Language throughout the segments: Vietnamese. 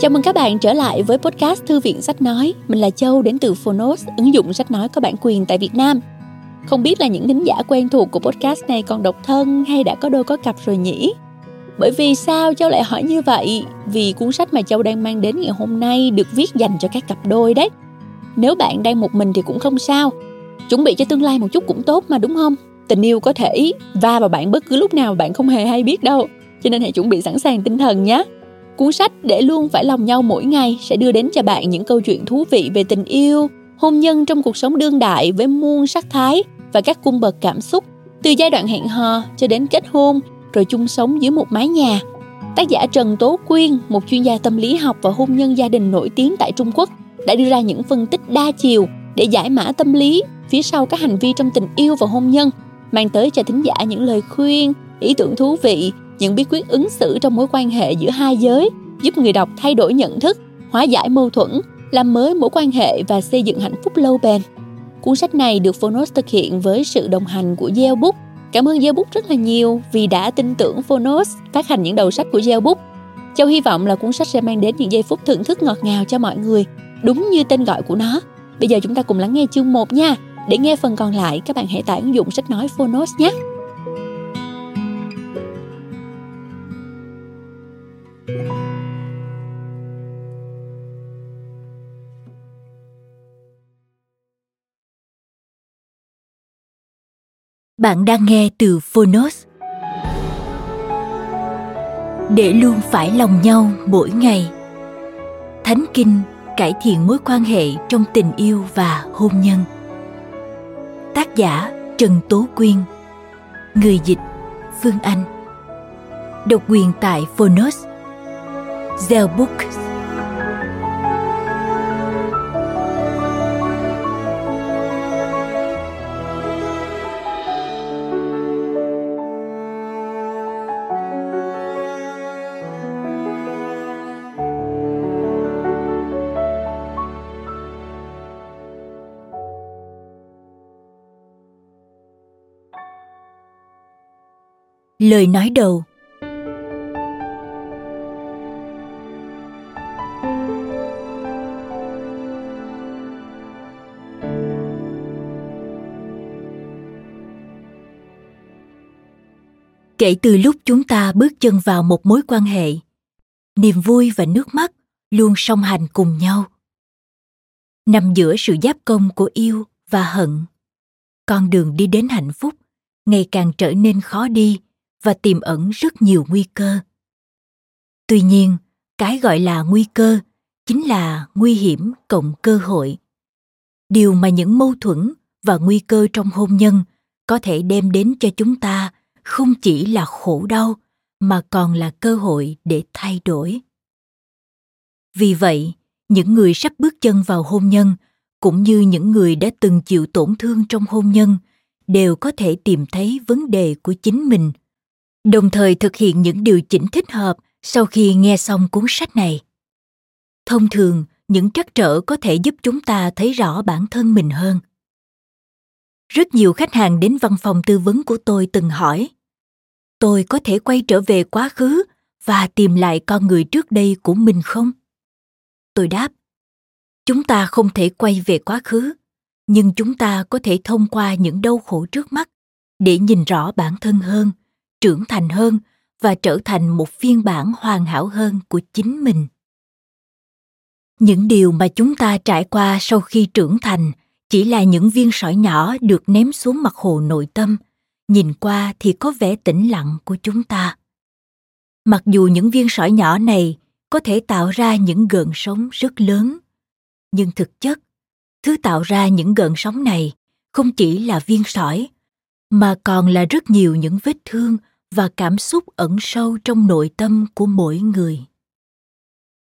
Chào mừng các bạn trở lại với podcast Thư viện Sách Nói. Mình là Châu đến từ Phonos, ứng dụng sách nói có bản quyền tại Việt Nam. Không biết là những thính giả quen thuộc của podcast này còn độc thân hay đã có đôi có cặp rồi nhỉ? Bởi vì sao Châu lại hỏi như vậy? Vì cuốn sách mà Châu đang mang đến ngày hôm nay được viết dành cho các cặp đôi đấy. Nếu bạn đang một mình thì cũng không sao. Chuẩn bị cho tương lai một chút cũng tốt mà đúng không? Tình yêu có thể va vào bạn bất cứ lúc nào bạn không hề hay biết đâu. Cho nên hãy chuẩn bị sẵn sàng tinh thần nhé. Cuốn sách Để luôn phải lòng nhau mỗi ngày sẽ đưa đến cho bạn những câu chuyện thú vị về tình yêu, hôn nhân trong cuộc sống đương đại với muôn sắc thái và các cung bậc cảm xúc, từ giai đoạn hẹn hò cho đến kết hôn rồi chung sống dưới một mái nhà. Tác giả Trần Tố Quyên, một chuyên gia tâm lý học và hôn nhân gia đình nổi tiếng tại Trung Quốc, đã đưa ra những phân tích đa chiều để giải mã tâm lý phía sau các hành vi trong tình yêu và hôn nhân, mang tới cho thính giả những lời khuyên, ý tưởng thú vị những bí quyết ứng xử trong mối quan hệ giữa hai giới giúp người đọc thay đổi nhận thức hóa giải mâu thuẫn làm mới mối quan hệ và xây dựng hạnh phúc lâu bền cuốn sách này được phonos thực hiện với sự đồng hành của Gieo cảm ơn Gieo rất là nhiều vì đã tin tưởng phonos phát hành những đầu sách của Gieo Book Châu hy vọng là cuốn sách sẽ mang đến những giây phút thưởng thức ngọt ngào cho mọi người, đúng như tên gọi của nó. Bây giờ chúng ta cùng lắng nghe chương 1 nha. Để nghe phần còn lại, các bạn hãy tải ứng dụng sách nói Phonos nhé. Bạn đang nghe từ Phonos. Để luôn phải lòng nhau mỗi ngày. Thánh kinh cải thiện mối quan hệ trong tình yêu và hôn nhân. Tác giả Trần Tố Quyên, Người dịch Phương Anh Độc quyền tại Phonos Zell Books Lời nói đầu Kể từ lúc chúng ta bước chân vào một mối quan hệ, niềm vui và nước mắt luôn song hành cùng nhau. Nằm giữa sự giáp công của yêu và hận, con đường đi đến hạnh phúc ngày càng trở nên khó đi và tiềm ẩn rất nhiều nguy cơ. Tuy nhiên, cái gọi là nguy cơ chính là nguy hiểm cộng cơ hội. Điều mà những mâu thuẫn và nguy cơ trong hôn nhân có thể đem đến cho chúng ta không chỉ là khổ đau mà còn là cơ hội để thay đổi. Vì vậy, những người sắp bước chân vào hôn nhân cũng như những người đã từng chịu tổn thương trong hôn nhân đều có thể tìm thấy vấn đề của chính mình đồng thời thực hiện những điều chỉnh thích hợp sau khi nghe xong cuốn sách này. Thông thường, những trắc trở có thể giúp chúng ta thấy rõ bản thân mình hơn. Rất nhiều khách hàng đến văn phòng tư vấn của tôi từng hỏi, tôi có thể quay trở về quá khứ và tìm lại con người trước đây của mình không? Tôi đáp, chúng ta không thể quay về quá khứ, nhưng chúng ta có thể thông qua những đau khổ trước mắt để nhìn rõ bản thân hơn trưởng thành hơn và trở thành một phiên bản hoàn hảo hơn của chính mình. Những điều mà chúng ta trải qua sau khi trưởng thành chỉ là những viên sỏi nhỏ được ném xuống mặt hồ nội tâm, nhìn qua thì có vẻ tĩnh lặng của chúng ta. Mặc dù những viên sỏi nhỏ này có thể tạo ra những gợn sóng rất lớn, nhưng thực chất, thứ tạo ra những gợn sóng này không chỉ là viên sỏi, mà còn là rất nhiều những vết thương và cảm xúc ẩn sâu trong nội tâm của mỗi người.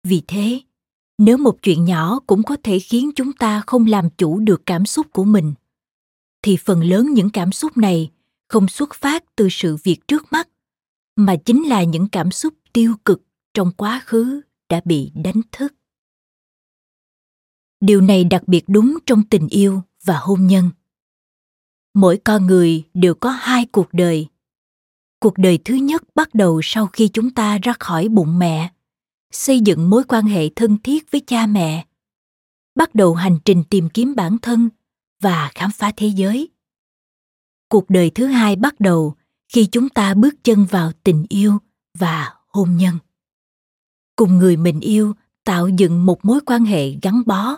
Vì thế, nếu một chuyện nhỏ cũng có thể khiến chúng ta không làm chủ được cảm xúc của mình, thì phần lớn những cảm xúc này không xuất phát từ sự việc trước mắt, mà chính là những cảm xúc tiêu cực trong quá khứ đã bị đánh thức. Điều này đặc biệt đúng trong tình yêu và hôn nhân. Mỗi con người đều có hai cuộc đời cuộc đời thứ nhất bắt đầu sau khi chúng ta ra khỏi bụng mẹ, xây dựng mối quan hệ thân thiết với cha mẹ, bắt đầu hành trình tìm kiếm bản thân và khám phá thế giới. Cuộc đời thứ hai bắt đầu khi chúng ta bước chân vào tình yêu và hôn nhân. Cùng người mình yêu tạo dựng một mối quan hệ gắn bó.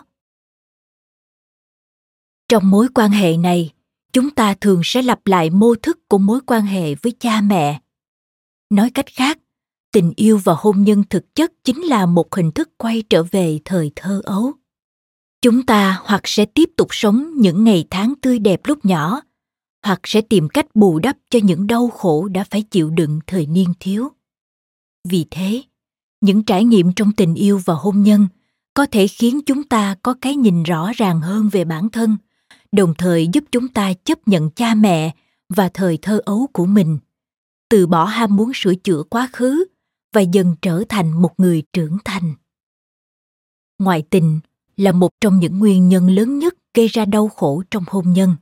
Trong mối quan hệ này chúng ta thường sẽ lặp lại mô thức của mối quan hệ với cha mẹ. Nói cách khác, tình yêu và hôn nhân thực chất chính là một hình thức quay trở về thời thơ ấu. Chúng ta hoặc sẽ tiếp tục sống những ngày tháng tươi đẹp lúc nhỏ, hoặc sẽ tìm cách bù đắp cho những đau khổ đã phải chịu đựng thời niên thiếu. Vì thế, những trải nghiệm trong tình yêu và hôn nhân có thể khiến chúng ta có cái nhìn rõ ràng hơn về bản thân đồng thời giúp chúng ta chấp nhận cha mẹ và thời thơ ấu của mình. Từ bỏ ham muốn sửa chữa quá khứ và dần trở thành một người trưởng thành. Ngoại tình là một trong những nguyên nhân lớn nhất gây ra đau khổ trong hôn nhân.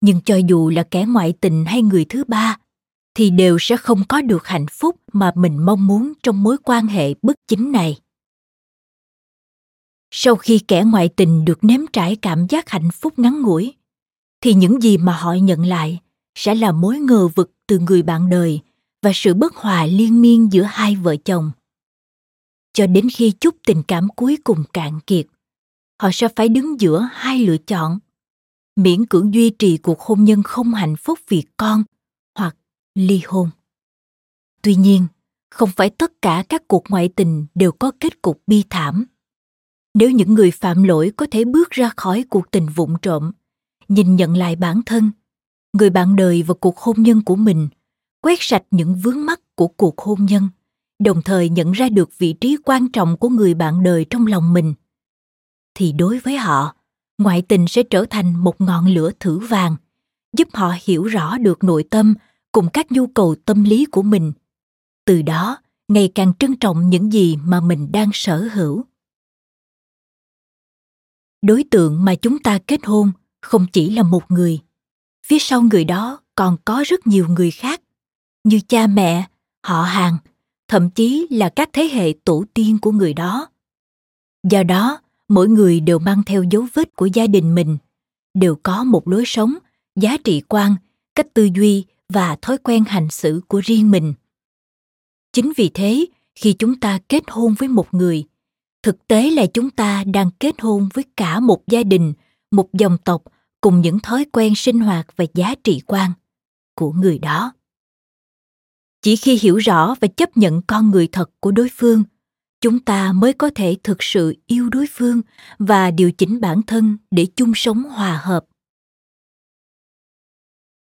Nhưng cho dù là kẻ ngoại tình hay người thứ ba, thì đều sẽ không có được hạnh phúc mà mình mong muốn trong mối quan hệ bất chính này sau khi kẻ ngoại tình được nếm trải cảm giác hạnh phúc ngắn ngủi, thì những gì mà họ nhận lại sẽ là mối ngờ vực từ người bạn đời và sự bất hòa liên miên giữa hai vợ chồng. Cho đến khi chút tình cảm cuối cùng cạn kiệt, họ sẽ phải đứng giữa hai lựa chọn, miễn cưỡng duy trì cuộc hôn nhân không hạnh phúc vì con hoặc ly hôn. Tuy nhiên, không phải tất cả các cuộc ngoại tình đều có kết cục bi thảm nếu những người phạm lỗi có thể bước ra khỏi cuộc tình vụng trộm, nhìn nhận lại bản thân, người bạn đời và cuộc hôn nhân của mình, quét sạch những vướng mắc của cuộc hôn nhân, đồng thời nhận ra được vị trí quan trọng của người bạn đời trong lòng mình, thì đối với họ, ngoại tình sẽ trở thành một ngọn lửa thử vàng, giúp họ hiểu rõ được nội tâm cùng các nhu cầu tâm lý của mình. Từ đó, ngày càng trân trọng những gì mà mình đang sở hữu đối tượng mà chúng ta kết hôn không chỉ là một người. Phía sau người đó còn có rất nhiều người khác, như cha mẹ, họ hàng, thậm chí là các thế hệ tổ tiên của người đó. Do đó, mỗi người đều mang theo dấu vết của gia đình mình, đều có một lối sống giá trị quan, cách tư duy và thói quen hành xử của riêng mình. Chính vì thế, khi chúng ta kết hôn với một người thực tế là chúng ta đang kết hôn với cả một gia đình, một dòng tộc cùng những thói quen sinh hoạt và giá trị quan của người đó. Chỉ khi hiểu rõ và chấp nhận con người thật của đối phương, chúng ta mới có thể thực sự yêu đối phương và điều chỉnh bản thân để chung sống hòa hợp.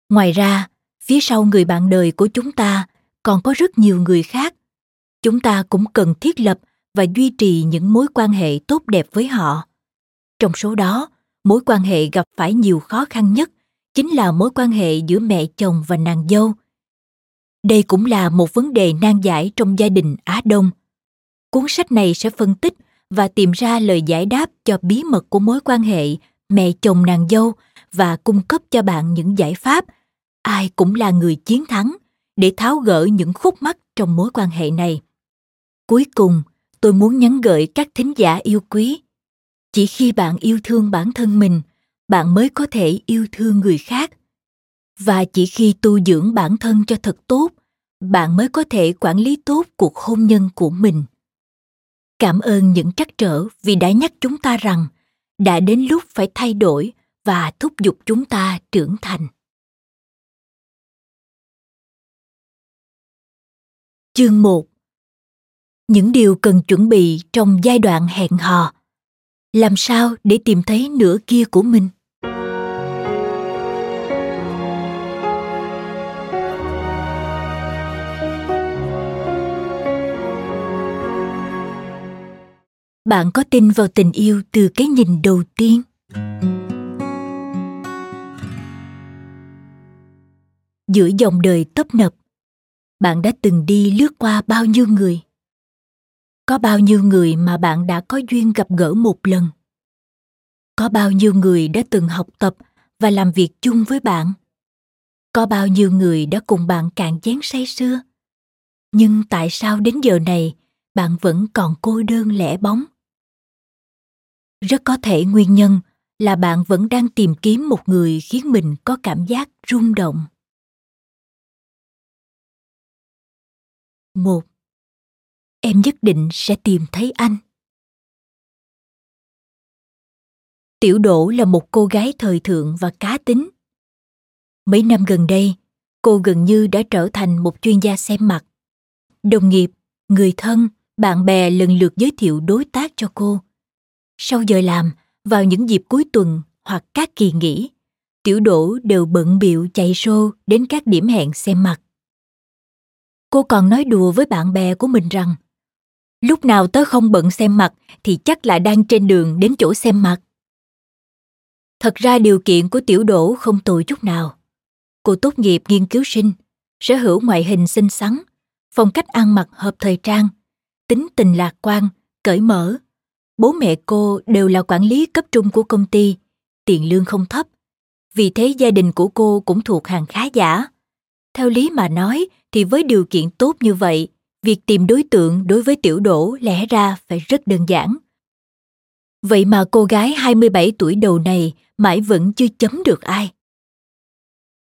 Ngoài ra, phía sau người bạn đời của chúng ta còn có rất nhiều người khác. Chúng ta cũng cần thiết lập và duy trì những mối quan hệ tốt đẹp với họ. Trong số đó, mối quan hệ gặp phải nhiều khó khăn nhất chính là mối quan hệ giữa mẹ chồng và nàng dâu. Đây cũng là một vấn đề nan giải trong gia đình á đông. Cuốn sách này sẽ phân tích và tìm ra lời giải đáp cho bí mật của mối quan hệ mẹ chồng nàng dâu và cung cấp cho bạn những giải pháp ai cũng là người chiến thắng để tháo gỡ những khúc mắc trong mối quan hệ này. Cuối cùng tôi muốn nhắn gửi các thính giả yêu quý. Chỉ khi bạn yêu thương bản thân mình, bạn mới có thể yêu thương người khác. Và chỉ khi tu dưỡng bản thân cho thật tốt, bạn mới có thể quản lý tốt cuộc hôn nhân của mình. Cảm ơn những trắc trở vì đã nhắc chúng ta rằng đã đến lúc phải thay đổi và thúc giục chúng ta trưởng thành. Chương 1 những điều cần chuẩn bị trong giai đoạn hẹn hò. Làm sao để tìm thấy nửa kia của mình? Bạn có tin vào tình yêu từ cái nhìn đầu tiên? Giữa dòng đời tấp nập, bạn đã từng đi lướt qua bao nhiêu người? Có bao nhiêu người mà bạn đã có duyên gặp gỡ một lần? Có bao nhiêu người đã từng học tập và làm việc chung với bạn? Có bao nhiêu người đã cùng bạn cạn chén say sưa? Nhưng tại sao đến giờ này bạn vẫn còn cô đơn lẻ bóng? Rất có thể nguyên nhân là bạn vẫn đang tìm kiếm một người khiến mình có cảm giác rung động. Một em nhất định sẽ tìm thấy anh. Tiểu đỗ là một cô gái thời thượng và cá tính. Mấy năm gần đây, cô gần như đã trở thành một chuyên gia xem mặt. Đồng nghiệp, người thân, bạn bè lần lượt giới thiệu đối tác cho cô. Sau giờ làm, vào những dịp cuối tuần hoặc các kỳ nghỉ, tiểu đỗ đều bận biệu chạy xô đến các điểm hẹn xem mặt. Cô còn nói đùa với bạn bè của mình rằng lúc nào tớ không bận xem mặt thì chắc là đang trên đường đến chỗ xem mặt. Thật ra điều kiện của tiểu đỗ không tồi chút nào. Cô tốt nghiệp nghiên cứu sinh, sở hữu ngoại hình xinh xắn, phong cách ăn mặc hợp thời trang, tính tình lạc quan, cởi mở. Bố mẹ cô đều là quản lý cấp trung của công ty, tiền lương không thấp, vì thế gia đình của cô cũng thuộc hàng khá giả. Theo lý mà nói thì với điều kiện tốt như vậy việc tìm đối tượng đối với tiểu đỗ lẽ ra phải rất đơn giản. Vậy mà cô gái 27 tuổi đầu này mãi vẫn chưa chấm được ai.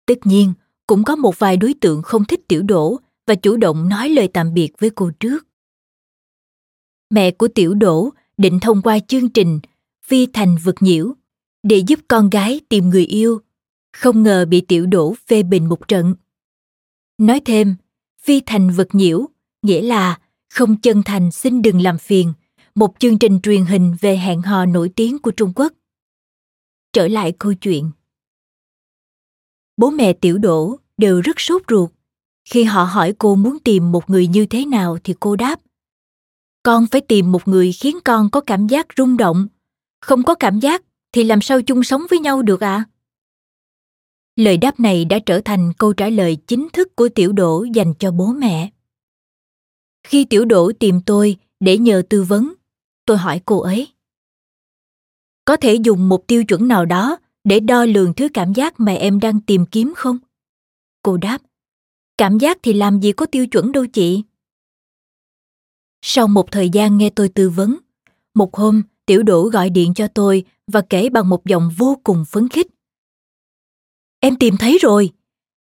Tất nhiên, cũng có một vài đối tượng không thích tiểu đỗ và chủ động nói lời tạm biệt với cô trước. Mẹ của tiểu đỗ định thông qua chương trình Phi thành vực nhiễu để giúp con gái tìm người yêu, không ngờ bị tiểu đỗ phê bình một trận. Nói thêm, Phi thành vực nhiễu nghĩa là không chân thành xin đừng làm phiền, một chương trình truyền hình về hẹn hò nổi tiếng của Trung Quốc. Trở lại câu chuyện. Bố mẹ tiểu đỗ đều rất sốt ruột. Khi họ hỏi cô muốn tìm một người như thế nào thì cô đáp. Con phải tìm một người khiến con có cảm giác rung động. Không có cảm giác thì làm sao chung sống với nhau được ạ? À? Lời đáp này đã trở thành câu trả lời chính thức của tiểu đỗ dành cho bố mẹ. Khi tiểu đỗ tìm tôi để nhờ tư vấn, tôi hỏi cô ấy. Có thể dùng một tiêu chuẩn nào đó để đo lường thứ cảm giác mà em đang tìm kiếm không? Cô đáp, cảm giác thì làm gì có tiêu chuẩn đâu chị. Sau một thời gian nghe tôi tư vấn, một hôm tiểu đỗ gọi điện cho tôi và kể bằng một giọng vô cùng phấn khích. Em tìm thấy rồi.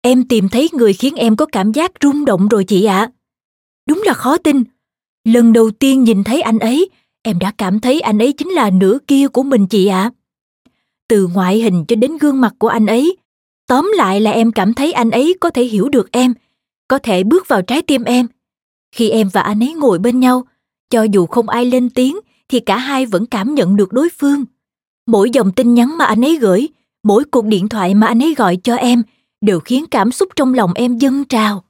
Em tìm thấy người khiến em có cảm giác rung động rồi chị ạ. À. Đúng là khó tin. Lần đầu tiên nhìn thấy anh ấy, em đã cảm thấy anh ấy chính là nửa kia của mình chị ạ. À. Từ ngoại hình cho đến gương mặt của anh ấy, tóm lại là em cảm thấy anh ấy có thể hiểu được em, có thể bước vào trái tim em. Khi em và anh ấy ngồi bên nhau, cho dù không ai lên tiếng thì cả hai vẫn cảm nhận được đối phương. Mỗi dòng tin nhắn mà anh ấy gửi, mỗi cuộc điện thoại mà anh ấy gọi cho em đều khiến cảm xúc trong lòng em dâng trào.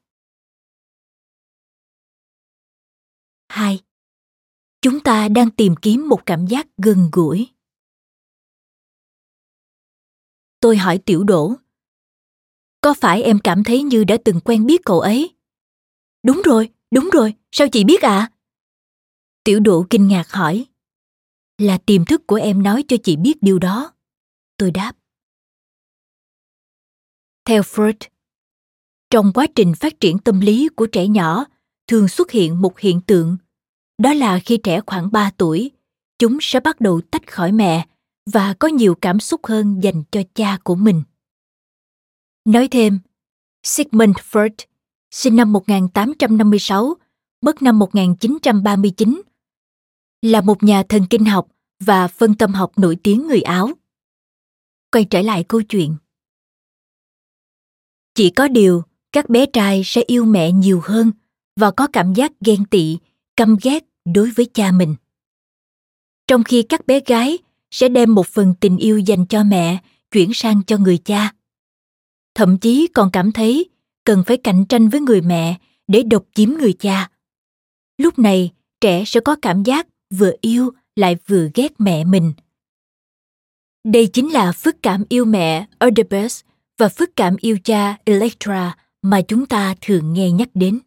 2. Chúng ta đang tìm kiếm một cảm giác gần gũi. Tôi hỏi Tiểu Đỗ. Có phải em cảm thấy như đã từng quen biết cậu ấy? Đúng rồi, đúng rồi, sao chị biết ạ? À? Tiểu Đỗ kinh ngạc hỏi. Là tiềm thức của em nói cho chị biết điều đó. Tôi đáp. Theo Freud, trong quá trình phát triển tâm lý của trẻ nhỏ thường xuất hiện một hiện tượng đó là khi trẻ khoảng 3 tuổi, chúng sẽ bắt đầu tách khỏi mẹ và có nhiều cảm xúc hơn dành cho cha của mình. Nói thêm, Sigmund Freud, sinh năm 1856, mất năm 1939, là một nhà thần kinh học và phân tâm học nổi tiếng người Áo. Quay trở lại câu chuyện. Chỉ có điều, các bé trai sẽ yêu mẹ nhiều hơn và có cảm giác ghen tị căm ghét đối với cha mình. Trong khi các bé gái sẽ đem một phần tình yêu dành cho mẹ, chuyển sang cho người cha. Thậm chí còn cảm thấy cần phải cạnh tranh với người mẹ để độc chiếm người cha. Lúc này, trẻ sẽ có cảm giác vừa yêu lại vừa ghét mẹ mình. Đây chính là phức cảm yêu mẹ Oedipus và phức cảm yêu cha Electra mà chúng ta thường nghe nhắc đến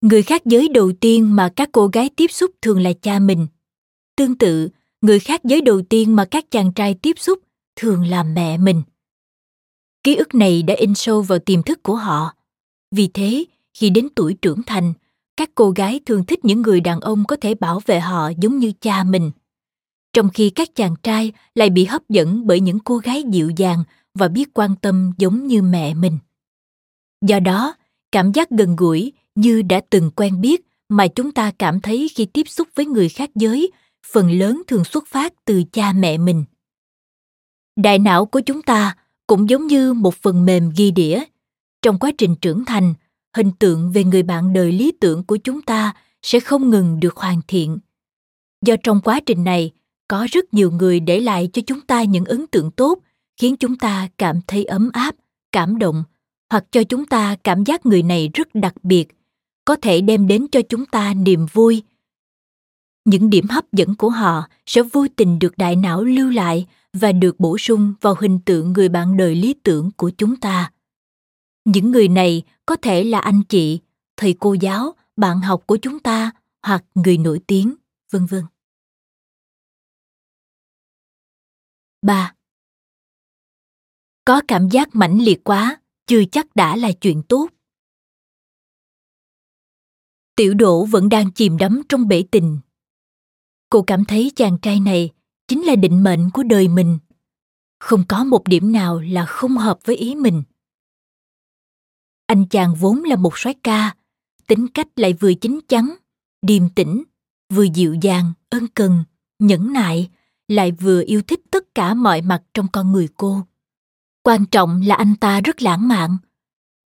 người khác giới đầu tiên mà các cô gái tiếp xúc thường là cha mình. Tương tự, người khác giới đầu tiên mà các chàng trai tiếp xúc thường là mẹ mình. Ký ức này đã in sâu vào tiềm thức của họ. Vì thế, khi đến tuổi trưởng thành, các cô gái thường thích những người đàn ông có thể bảo vệ họ giống như cha mình. Trong khi các chàng trai lại bị hấp dẫn bởi những cô gái dịu dàng và biết quan tâm giống như mẹ mình. Do đó, cảm giác gần gũi như đã từng quen biết mà chúng ta cảm thấy khi tiếp xúc với người khác giới, phần lớn thường xuất phát từ cha mẹ mình. Đại não của chúng ta cũng giống như một phần mềm ghi đĩa. Trong quá trình trưởng thành, hình tượng về người bạn đời lý tưởng của chúng ta sẽ không ngừng được hoàn thiện. Do trong quá trình này, có rất nhiều người để lại cho chúng ta những ấn tượng tốt, khiến chúng ta cảm thấy ấm áp, cảm động, hoặc cho chúng ta cảm giác người này rất đặc biệt có thể đem đến cho chúng ta niềm vui những điểm hấp dẫn của họ sẽ vô tình được đại não lưu lại và được bổ sung vào hình tượng người bạn đời lý tưởng của chúng ta những người này có thể là anh chị thầy cô giáo bạn học của chúng ta hoặc người nổi tiếng vân vân 3. Có cảm giác mãnh liệt quá, chưa chắc đã là chuyện tốt. Tiểu Đỗ vẫn đang chìm đắm trong bể tình. Cô cảm thấy chàng trai này chính là định mệnh của đời mình. Không có một điểm nào là không hợp với ý mình. Anh chàng vốn là một soái ca, tính cách lại vừa chín chắn, điềm tĩnh, vừa dịu dàng, ân cần, nhẫn nại, lại vừa yêu thích tất cả mọi mặt trong con người cô. Quan trọng là anh ta rất lãng mạn.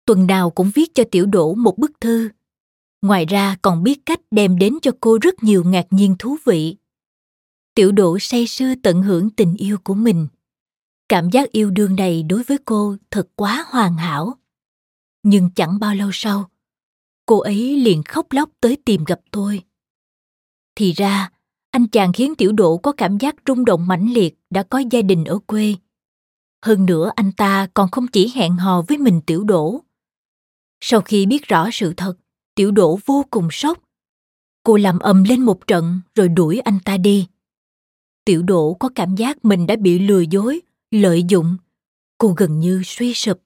Tuần nào cũng viết cho Tiểu Đỗ một bức thư. Ngoài ra còn biết cách đem đến cho cô rất nhiều ngạc nhiên thú vị. Tiểu Đỗ say sưa tận hưởng tình yêu của mình. Cảm giác yêu đương này đối với cô thật quá hoàn hảo. Nhưng chẳng bao lâu sau, cô ấy liền khóc lóc tới tìm gặp tôi. Thì ra, anh chàng khiến tiểu độ có cảm giác rung động mãnh liệt đã có gia đình ở quê. Hơn nữa anh ta còn không chỉ hẹn hò với mình tiểu đổ. Sau khi biết rõ sự thật, tiểu đổ vô cùng sốc. Cô làm ầm lên một trận rồi đuổi anh ta đi. Tiểu đổ có cảm giác mình đã bị lừa dối, lợi dụng. Cô gần như suy sụp.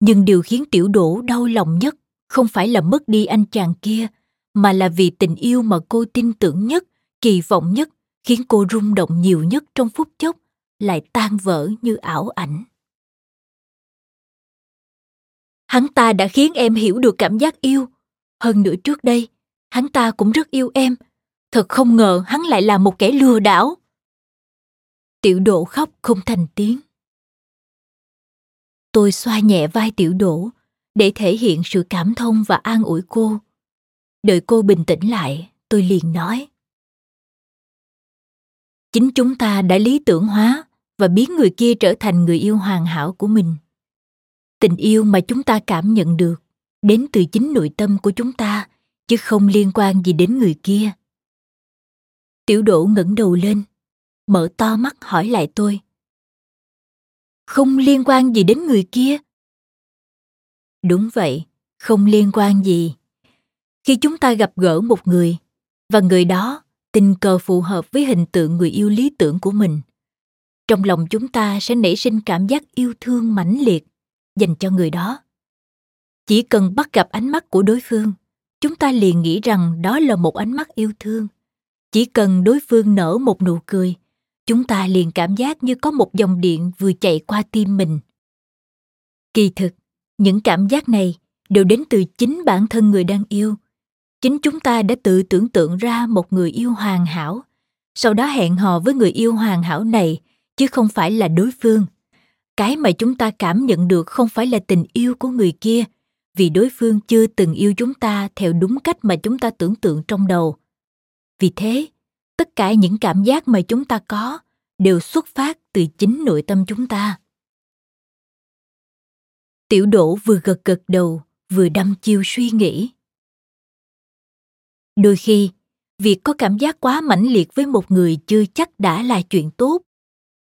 Nhưng điều khiến tiểu đổ đau lòng nhất không phải là mất đi anh chàng kia, mà là vì tình yêu mà cô tin tưởng nhất kỳ vọng nhất khiến cô rung động nhiều nhất trong phút chốc lại tan vỡ như ảo ảnh hắn ta đã khiến em hiểu được cảm giác yêu. Hơn nữa trước đây, hắn ta cũng rất yêu em. Thật không ngờ hắn lại là một kẻ lừa đảo. Tiểu độ khóc không thành tiếng. Tôi xoa nhẹ vai tiểu đỗ để thể hiện sự cảm thông và an ủi cô. Đợi cô bình tĩnh lại, tôi liền nói. Chính chúng ta đã lý tưởng hóa và biến người kia trở thành người yêu hoàn hảo của mình tình yêu mà chúng ta cảm nhận được đến từ chính nội tâm của chúng ta, chứ không liên quan gì đến người kia. Tiểu đỗ ngẩng đầu lên, mở to mắt hỏi lại tôi. Không liên quan gì đến người kia? Đúng vậy, không liên quan gì. Khi chúng ta gặp gỡ một người, và người đó tình cờ phù hợp với hình tượng người yêu lý tưởng của mình, trong lòng chúng ta sẽ nảy sinh cảm giác yêu thương mãnh liệt dành cho người đó. Chỉ cần bắt gặp ánh mắt của đối phương, chúng ta liền nghĩ rằng đó là một ánh mắt yêu thương. Chỉ cần đối phương nở một nụ cười, chúng ta liền cảm giác như có một dòng điện vừa chạy qua tim mình. Kỳ thực, những cảm giác này đều đến từ chính bản thân người đang yêu. Chính chúng ta đã tự tưởng tượng ra một người yêu hoàn hảo, sau đó hẹn hò với người yêu hoàn hảo này, chứ không phải là đối phương cái mà chúng ta cảm nhận được không phải là tình yêu của người kia, vì đối phương chưa từng yêu chúng ta theo đúng cách mà chúng ta tưởng tượng trong đầu. Vì thế, tất cả những cảm giác mà chúng ta có đều xuất phát từ chính nội tâm chúng ta. Tiểu đỗ vừa gật gật đầu, vừa đăm chiêu suy nghĩ. Đôi khi, việc có cảm giác quá mãnh liệt với một người chưa chắc đã là chuyện tốt.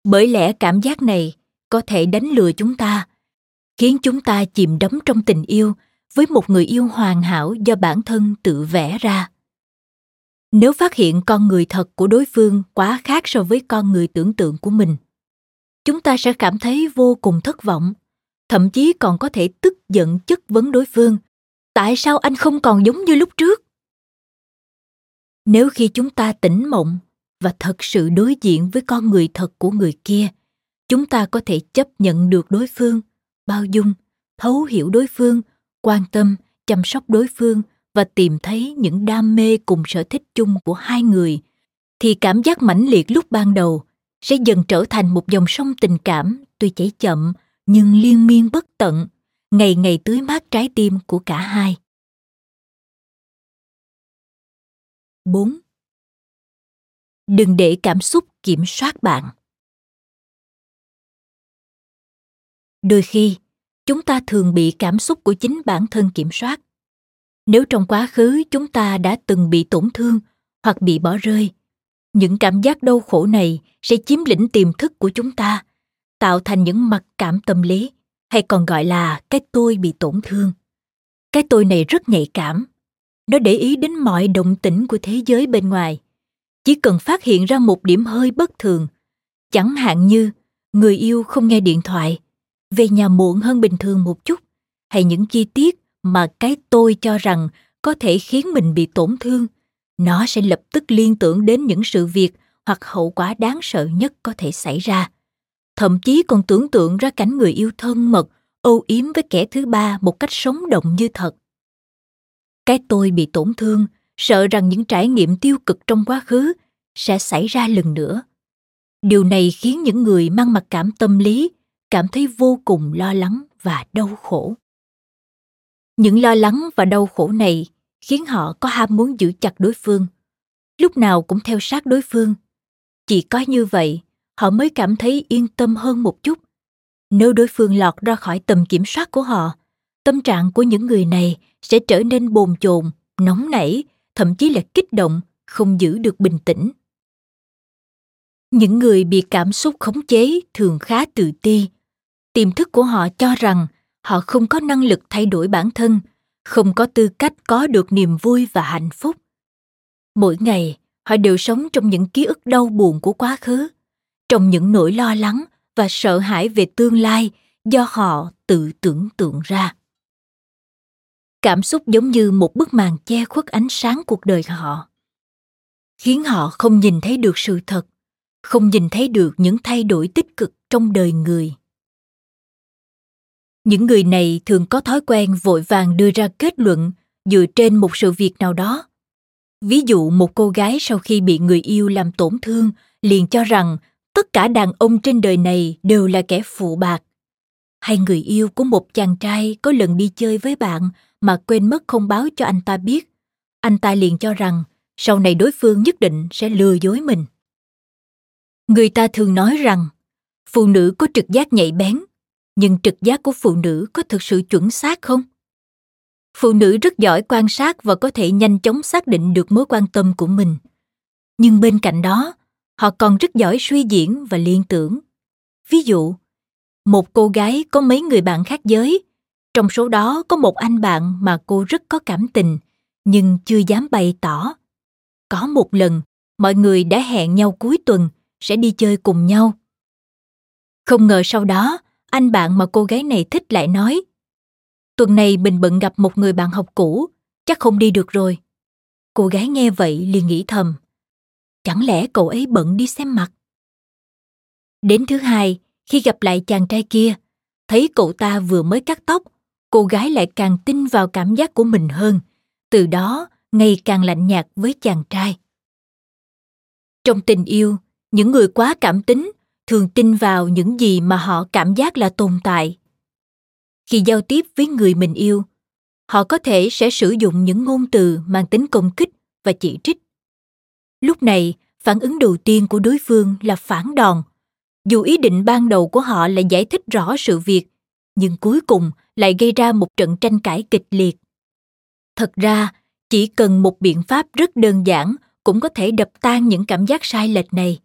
Bởi lẽ cảm giác này có thể đánh lừa chúng ta, khiến chúng ta chìm đắm trong tình yêu với một người yêu hoàn hảo do bản thân tự vẽ ra. Nếu phát hiện con người thật của đối phương quá khác so với con người tưởng tượng của mình, chúng ta sẽ cảm thấy vô cùng thất vọng, thậm chí còn có thể tức giận chất vấn đối phương, tại sao anh không còn giống như lúc trước? Nếu khi chúng ta tỉnh mộng và thật sự đối diện với con người thật của người kia chúng ta có thể chấp nhận được đối phương, bao dung, thấu hiểu đối phương, quan tâm, chăm sóc đối phương và tìm thấy những đam mê cùng sở thích chung của hai người, thì cảm giác mãnh liệt lúc ban đầu sẽ dần trở thành một dòng sông tình cảm, tuy chảy chậm nhưng liên miên bất tận, ngày ngày tưới mát trái tim của cả hai 4. Đừng để cảm xúc kiểm soát bạn. Đôi khi, chúng ta thường bị cảm xúc của chính bản thân kiểm soát. Nếu trong quá khứ chúng ta đã từng bị tổn thương hoặc bị bỏ rơi, những cảm giác đau khổ này sẽ chiếm lĩnh tiềm thức của chúng ta, tạo thành những mặc cảm tâm lý, hay còn gọi là cái tôi bị tổn thương. Cái tôi này rất nhạy cảm nó để ý đến mọi động tĩnh của thế giới bên ngoài chỉ cần phát hiện ra một điểm hơi bất thường chẳng hạn như người yêu không nghe điện thoại về nhà muộn hơn bình thường một chút. Hay những chi tiết mà cái tôi cho rằng có thể khiến mình bị tổn thương, nó sẽ lập tức liên tưởng đến những sự việc hoặc hậu quả đáng sợ nhất có thể xảy ra. Thậm chí còn tưởng tượng ra cảnh người yêu thân mật âu yếm với kẻ thứ ba một cách sống động như thật. Cái tôi bị tổn thương, sợ rằng những trải nghiệm tiêu cực trong quá khứ sẽ xảy ra lần nữa. Điều này khiến những người mang mặc cảm tâm lý cảm thấy vô cùng lo lắng và đau khổ. Những lo lắng và đau khổ này khiến họ có ham muốn giữ chặt đối phương. Lúc nào cũng theo sát đối phương. Chỉ có như vậy, họ mới cảm thấy yên tâm hơn một chút. Nếu đối phương lọt ra khỏi tầm kiểm soát của họ, tâm trạng của những người này sẽ trở nên bồn chồn, nóng nảy, thậm chí là kích động, không giữ được bình tĩnh. Những người bị cảm xúc khống chế thường khá tự ti tiềm thức của họ cho rằng họ không có năng lực thay đổi bản thân, không có tư cách có được niềm vui và hạnh phúc. Mỗi ngày, họ đều sống trong những ký ức đau buồn của quá khứ, trong những nỗi lo lắng và sợ hãi về tương lai do họ tự tưởng tượng ra. Cảm xúc giống như một bức màn che khuất ánh sáng cuộc đời họ, khiến họ không nhìn thấy được sự thật, không nhìn thấy được những thay đổi tích cực trong đời người những người này thường có thói quen vội vàng đưa ra kết luận dựa trên một sự việc nào đó. Ví dụ, một cô gái sau khi bị người yêu làm tổn thương liền cho rằng tất cả đàn ông trên đời này đều là kẻ phụ bạc. Hay người yêu của một chàng trai có lần đi chơi với bạn mà quên mất không báo cho anh ta biết, anh ta liền cho rằng sau này đối phương nhất định sẽ lừa dối mình. Người ta thường nói rằng, phụ nữ có trực giác nhạy bén nhưng trực giác của phụ nữ có thực sự chuẩn xác không? Phụ nữ rất giỏi quan sát và có thể nhanh chóng xác định được mối quan tâm của mình. Nhưng bên cạnh đó, họ còn rất giỏi suy diễn và liên tưởng. Ví dụ, một cô gái có mấy người bạn khác giới. Trong số đó có một anh bạn mà cô rất có cảm tình, nhưng chưa dám bày tỏ. Có một lần, mọi người đã hẹn nhau cuối tuần, sẽ đi chơi cùng nhau. Không ngờ sau đó anh bạn mà cô gái này thích lại nói, tuần này mình bận gặp một người bạn học cũ, chắc không đi được rồi. Cô gái nghe vậy liền nghĩ thầm, chẳng lẽ cậu ấy bận đi xem mặt? Đến thứ hai, khi gặp lại chàng trai kia, thấy cậu ta vừa mới cắt tóc, cô gái lại càng tin vào cảm giác của mình hơn. Từ đó, ngày càng lạnh nhạt với chàng trai. Trong tình yêu, những người quá cảm tính thường tin vào những gì mà họ cảm giác là tồn tại. Khi giao tiếp với người mình yêu, họ có thể sẽ sử dụng những ngôn từ mang tính công kích và chỉ trích. Lúc này, phản ứng đầu tiên của đối phương là phản đòn. Dù ý định ban đầu của họ là giải thích rõ sự việc, nhưng cuối cùng lại gây ra một trận tranh cãi kịch liệt. Thật ra, chỉ cần một biện pháp rất đơn giản cũng có thể đập tan những cảm giác sai lệch này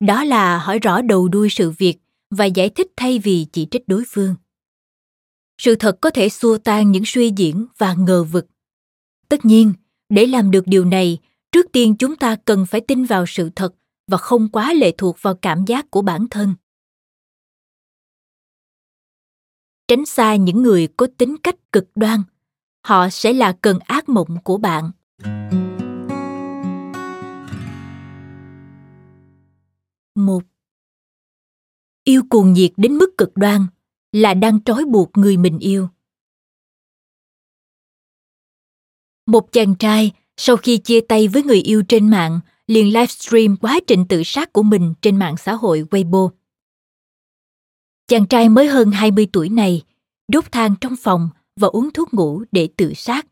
đó là hỏi rõ đầu đuôi sự việc và giải thích thay vì chỉ trích đối phương. Sự thật có thể xua tan những suy diễn và ngờ vực. Tất nhiên, để làm được điều này, trước tiên chúng ta cần phải tin vào sự thật và không quá lệ thuộc vào cảm giác của bản thân. Tránh xa những người có tính cách cực đoan, họ sẽ là cơn ác mộng của bạn. Một yêu cuồng nhiệt đến mức cực đoan là đang trói buộc người mình yêu một chàng trai sau khi chia tay với người yêu trên mạng liền livestream quá trình tự sát của mình trên mạng xã hội Weibo. Chàng trai mới hơn 20 tuổi này đốt than trong phòng và uống thuốc ngủ để tự sát.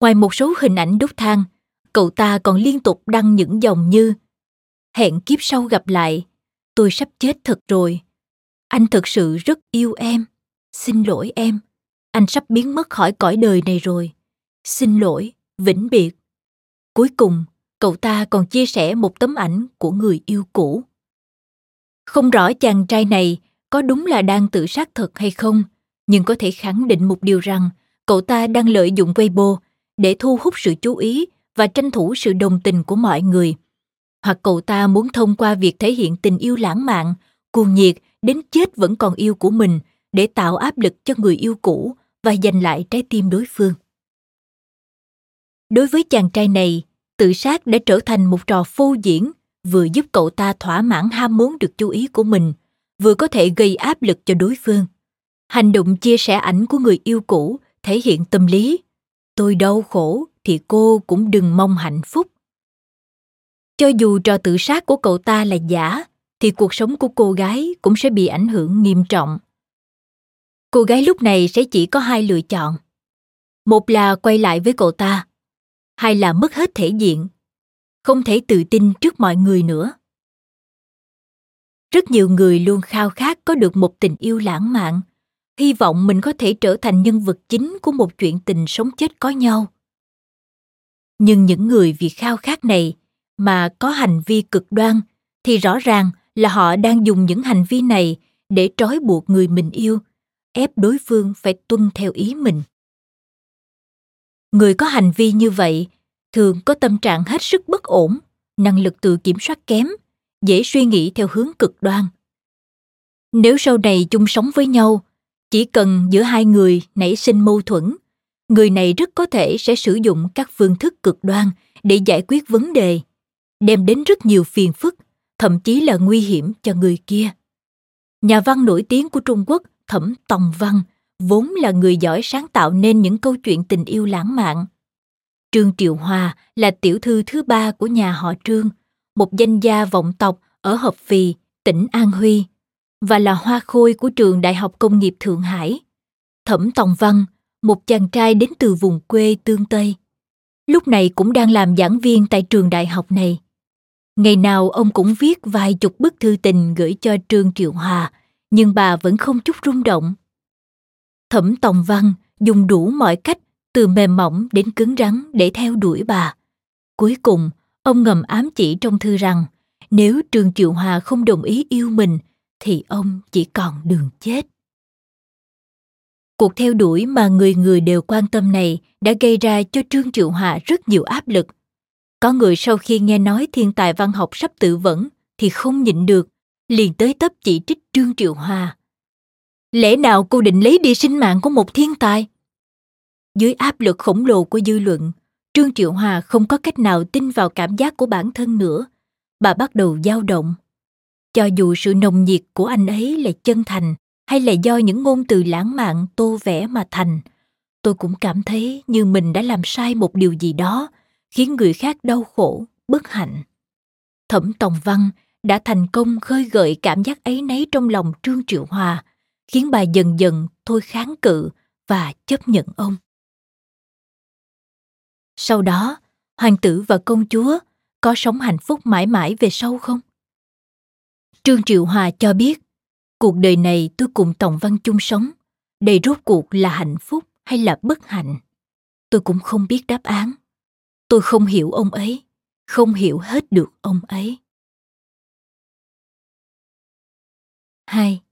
Ngoài một số hình ảnh đốt than, cậu ta còn liên tục đăng những dòng như Hẹn kiếp sau gặp lại, tôi sắp chết thật rồi. Anh thực sự rất yêu em. Xin lỗi em, anh sắp biến mất khỏi cõi đời này rồi. Xin lỗi, vĩnh biệt. Cuối cùng, cậu ta còn chia sẻ một tấm ảnh của người yêu cũ. Không rõ chàng trai này có đúng là đang tự sát thật hay không, nhưng có thể khẳng định một điều rằng cậu ta đang lợi dụng Weibo để thu hút sự chú ý và tranh thủ sự đồng tình của mọi người. Hoặc cậu ta muốn thông qua việc thể hiện tình yêu lãng mạn, cuồng nhiệt đến chết vẫn còn yêu của mình để tạo áp lực cho người yêu cũ và giành lại trái tim đối phương. Đối với chàng trai này, tự sát đã trở thành một trò phô diễn vừa giúp cậu ta thỏa mãn ham muốn được chú ý của mình vừa có thể gây áp lực cho đối phương hành động chia sẻ ảnh của người yêu cũ thể hiện tâm lý tôi đau khổ thì cô cũng đừng mong hạnh phúc cho dù trò tự sát của cậu ta là giả, thì cuộc sống của cô gái cũng sẽ bị ảnh hưởng nghiêm trọng. Cô gái lúc này sẽ chỉ có hai lựa chọn. Một là quay lại với cậu ta, hai là mất hết thể diện, không thể tự tin trước mọi người nữa. Rất nhiều người luôn khao khát có được một tình yêu lãng mạn, hy vọng mình có thể trở thành nhân vật chính của một chuyện tình sống chết có nhau. Nhưng những người vì khao khát này mà có hành vi cực đoan, thì rõ ràng là họ đang dùng những hành vi này để trói buộc người mình yêu, ép đối phương phải tuân theo ý mình. Người có hành vi như vậy thường có tâm trạng hết sức bất ổn, năng lực tự kiểm soát kém, dễ suy nghĩ theo hướng cực đoan. Nếu sau này chung sống với nhau, chỉ cần giữa hai người nảy sinh mâu thuẫn, người này rất có thể sẽ sử dụng các phương thức cực đoan để giải quyết vấn đề đem đến rất nhiều phiền phức thậm chí là nguy hiểm cho người kia nhà văn nổi tiếng của trung quốc thẩm tòng văn vốn là người giỏi sáng tạo nên những câu chuyện tình yêu lãng mạn trương triệu hòa là tiểu thư thứ ba của nhà họ trương một danh gia vọng tộc ở hợp phì tỉnh an huy và là hoa khôi của trường Đại học Công nghiệp Thượng Hải. Thẩm Tòng Văn, một chàng trai đến từ vùng quê Tương Tây. Lúc này cũng đang làm giảng viên tại trường đại học này. Ngày nào ông cũng viết vài chục bức thư tình gửi cho Trương Triệu Hòa, nhưng bà vẫn không chút rung động. Thẩm Tòng Văn dùng đủ mọi cách từ mềm mỏng đến cứng rắn để theo đuổi bà. Cuối cùng, ông ngầm ám chỉ trong thư rằng nếu Trương Triệu Hòa không đồng ý yêu mình thì ông chỉ còn đường chết. Cuộc theo đuổi mà người người đều quan tâm này đã gây ra cho Trương Triệu Hòa rất nhiều áp lực. Có người sau khi nghe nói thiên tài văn học sắp tự vẫn thì không nhịn được, liền tới tấp chỉ trích Trương Triệu Hòa. Lẽ nào cô định lấy đi sinh mạng của một thiên tài? Dưới áp lực khổng lồ của dư luận, Trương Triệu Hòa không có cách nào tin vào cảm giác của bản thân nữa. Bà bắt đầu dao động, cho dù sự nồng nhiệt của anh ấy là chân thành hay là do những ngôn từ lãng mạn tô vẽ mà thành tôi cũng cảm thấy như mình đã làm sai một điều gì đó khiến người khác đau khổ bất hạnh thẩm tòng văn đã thành công khơi gợi cảm giác ấy nấy trong lòng trương triệu hòa khiến bà dần dần thôi kháng cự và chấp nhận ông sau đó hoàng tử và công chúa có sống hạnh phúc mãi mãi về sau không Trương Triệu Hòa cho biết, cuộc đời này tôi cùng Tổng Văn chung sống, đây rốt cuộc là hạnh phúc hay là bất hạnh. Tôi cũng không biết đáp án. Tôi không hiểu ông ấy, không hiểu hết được ông ấy. Hai,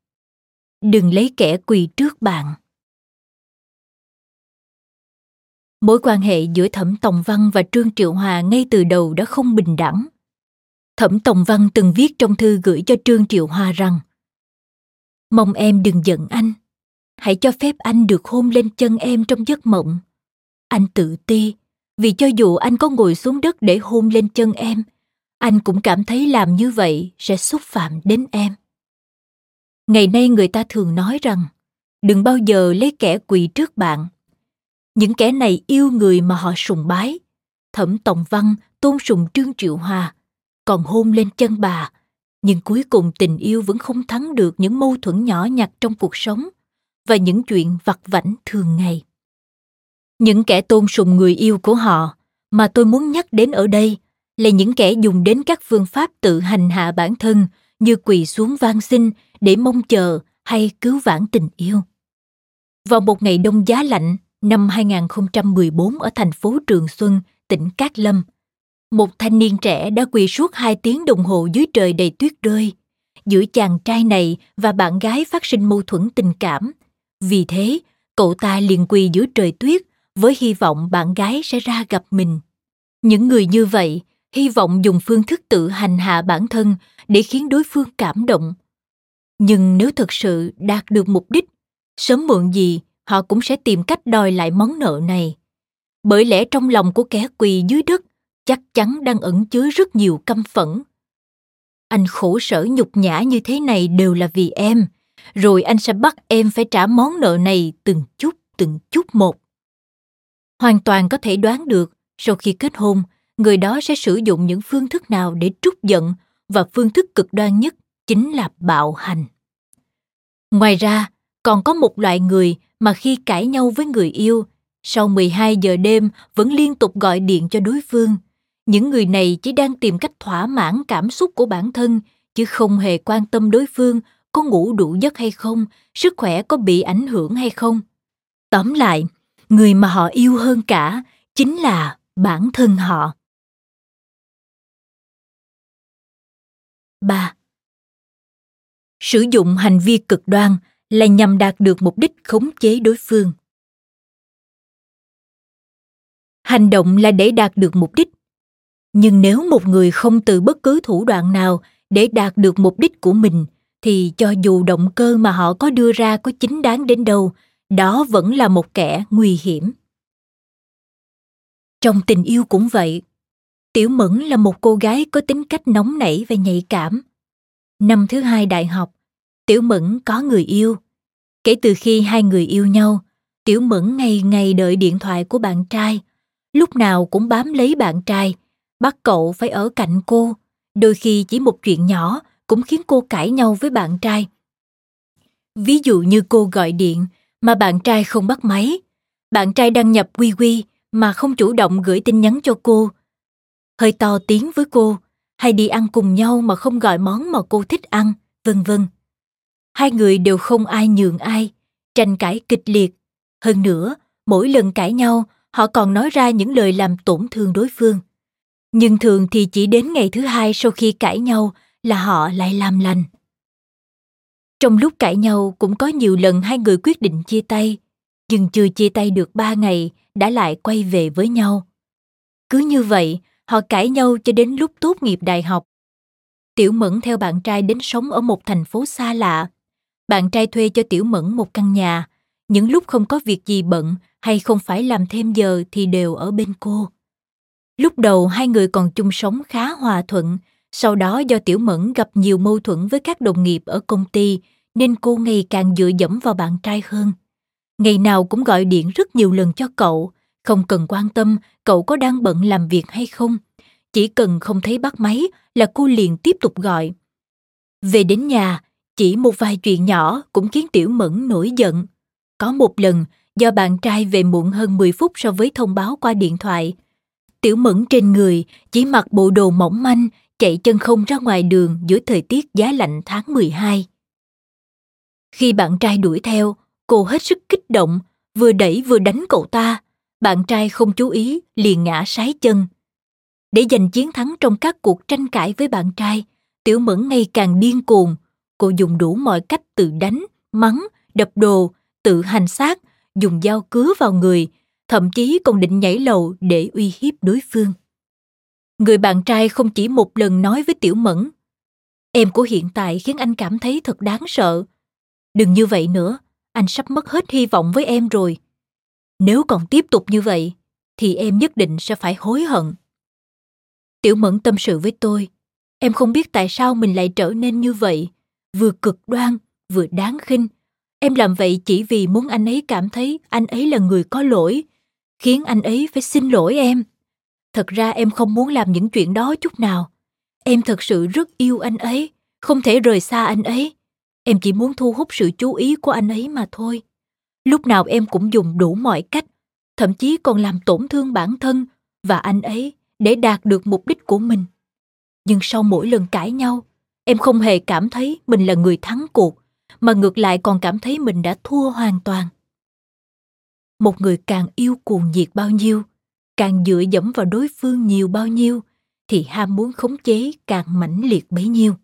Đừng lấy kẻ quỳ trước bạn. Mối quan hệ giữa Thẩm Tòng Văn và Trương Triệu Hòa ngay từ đầu đã không bình đẳng Thẩm Tòng Văn từng viết trong thư gửi cho Trương Triệu hòa rằng Mong em đừng giận anh. hãy cho phép anh được hôn lên chân em trong giấc mộng anh tự ti vì cho dù anh có ngồi xuống đất để hôn lên chân em, anh cũng cảm thấy làm như vậy sẽ xúc phạm đến em. Ngày nay người ta thường nói rằng, đừng bao giờ lấy kẻ quỳ trước bạn. Những kẻ này yêu người mà họ sùng bái, thẩm tòng văn, tôn sùng trương triệu hòa, còn hôn lên chân bà. Nhưng cuối cùng tình yêu vẫn không thắng được những mâu thuẫn nhỏ nhặt trong cuộc sống và những chuyện vặt vảnh thường ngày những kẻ tôn sùng người yêu của họ mà tôi muốn nhắc đến ở đây là những kẻ dùng đến các phương pháp tự hành hạ bản thân như quỳ xuống van xin để mong chờ hay cứu vãn tình yêu. Vào một ngày đông giá lạnh năm 2014 ở thành phố Trường Xuân, tỉnh Cát Lâm, một thanh niên trẻ đã quỳ suốt hai tiếng đồng hồ dưới trời đầy tuyết rơi. Giữa chàng trai này và bạn gái phát sinh mâu thuẫn tình cảm. Vì thế, cậu ta liền quỳ dưới trời tuyết với hy vọng bạn gái sẽ ra gặp mình. Những người như vậy hy vọng dùng phương thức tự hành hạ bản thân để khiến đối phương cảm động. Nhưng nếu thực sự đạt được mục đích, sớm muộn gì họ cũng sẽ tìm cách đòi lại món nợ này. Bởi lẽ trong lòng của kẻ quỳ dưới đất chắc chắn đang ẩn chứa rất nhiều căm phẫn. Anh khổ sở nhục nhã như thế này đều là vì em, rồi anh sẽ bắt em phải trả món nợ này từng chút từng chút một. Hoàn toàn có thể đoán được sau khi kết hôn, người đó sẽ sử dụng những phương thức nào để trút giận và phương thức cực đoan nhất chính là bạo hành. Ngoài ra, còn có một loại người mà khi cãi nhau với người yêu, sau 12 giờ đêm vẫn liên tục gọi điện cho đối phương. Những người này chỉ đang tìm cách thỏa mãn cảm xúc của bản thân, chứ không hề quan tâm đối phương có ngủ đủ giấc hay không, sức khỏe có bị ảnh hưởng hay không. Tóm lại, người mà họ yêu hơn cả chính là bản thân họ. 3. Sử dụng hành vi cực đoan là nhằm đạt được mục đích khống chế đối phương. Hành động là để đạt được mục đích. Nhưng nếu một người không từ bất cứ thủ đoạn nào để đạt được mục đích của mình thì cho dù động cơ mà họ có đưa ra có chính đáng đến đâu, đó vẫn là một kẻ nguy hiểm. Trong tình yêu cũng vậy, Tiểu Mẫn là một cô gái có tính cách nóng nảy và nhạy cảm. Năm thứ hai đại học, Tiểu Mẫn có người yêu. Kể từ khi hai người yêu nhau, Tiểu Mẫn ngày ngày đợi điện thoại của bạn trai, lúc nào cũng bám lấy bạn trai, bắt cậu phải ở cạnh cô. Đôi khi chỉ một chuyện nhỏ cũng khiến cô cãi nhau với bạn trai. Ví dụ như cô gọi điện mà bạn trai không bắt máy, bạn trai đăng nhập quy quy mà không chủ động gửi tin nhắn cho cô. Hơi to tiếng với cô hay đi ăn cùng nhau mà không gọi món mà cô thích ăn vân vân. Hai người đều không ai nhường ai tranh cãi kịch liệt. Hơn nữa mỗi lần cãi nhau họ còn nói ra những lời làm tổn thương đối phương. Nhưng thường thì chỉ đến ngày thứ hai sau khi cãi nhau là họ lại làm lành trong lúc cãi nhau, cũng có nhiều lần hai người quyết định chia tay, nhưng chưa chia tay được ba ngày, đã lại quay về với nhau. Cứ như vậy, họ cãi nhau cho đến lúc tốt nghiệp đại học. Tiểu mẫn theo bạn trai đến sống ở một thành phố xa lạ. Bạn trai thuê cho tiểu mẫn một căn nhà. Những lúc không có việc gì bận hay không phải làm thêm giờ thì đều ở bên cô. Lúc đầu hai người còn chung sống khá hòa thuận sau đó do tiểu mẫn gặp nhiều mâu thuẫn với các đồng nghiệp ở công ty, nên cô ngày càng dựa dẫm vào bạn trai hơn. Ngày nào cũng gọi điện rất nhiều lần cho cậu, không cần quan tâm cậu có đang bận làm việc hay không. Chỉ cần không thấy bắt máy là cô liền tiếp tục gọi. Về đến nhà, chỉ một vài chuyện nhỏ cũng khiến tiểu mẫn nổi giận. Có một lần, do bạn trai về muộn hơn 10 phút so với thông báo qua điện thoại, tiểu mẫn trên người chỉ mặc bộ đồ mỏng manh chạy chân không ra ngoài đường giữa thời tiết giá lạnh tháng 12. Khi bạn trai đuổi theo, cô hết sức kích động, vừa đẩy vừa đánh cậu ta. Bạn trai không chú ý, liền ngã sái chân. Để giành chiến thắng trong các cuộc tranh cãi với bạn trai, Tiểu Mẫn ngày càng điên cuồng. Cô dùng đủ mọi cách tự đánh, mắng, đập đồ, tự hành xác, dùng dao cứa vào người, thậm chí còn định nhảy lầu để uy hiếp đối phương. Người bạn trai không chỉ một lần nói với Tiểu Mẫn, em của hiện tại khiến anh cảm thấy thật đáng sợ. Đừng như vậy nữa, anh sắp mất hết hy vọng với em rồi. Nếu còn tiếp tục như vậy, thì em nhất định sẽ phải hối hận. Tiểu Mẫn tâm sự với tôi, em không biết tại sao mình lại trở nên như vậy, vừa cực đoan, vừa đáng khinh. Em làm vậy chỉ vì muốn anh ấy cảm thấy anh ấy là người có lỗi, khiến anh ấy phải xin lỗi em. Thật ra em không muốn làm những chuyện đó chút nào. Em thật sự rất yêu anh ấy, không thể rời xa anh ấy. Em chỉ muốn thu hút sự chú ý của anh ấy mà thôi. Lúc nào em cũng dùng đủ mọi cách, thậm chí còn làm tổn thương bản thân và anh ấy để đạt được mục đích của mình. Nhưng sau mỗi lần cãi nhau, em không hề cảm thấy mình là người thắng cuộc, mà ngược lại còn cảm thấy mình đã thua hoàn toàn. Một người càng yêu cuồng nhiệt bao nhiêu, càng dựa dẫm vào đối phương nhiều bao nhiêu, thì ham muốn khống chế càng mãnh liệt bấy nhiêu.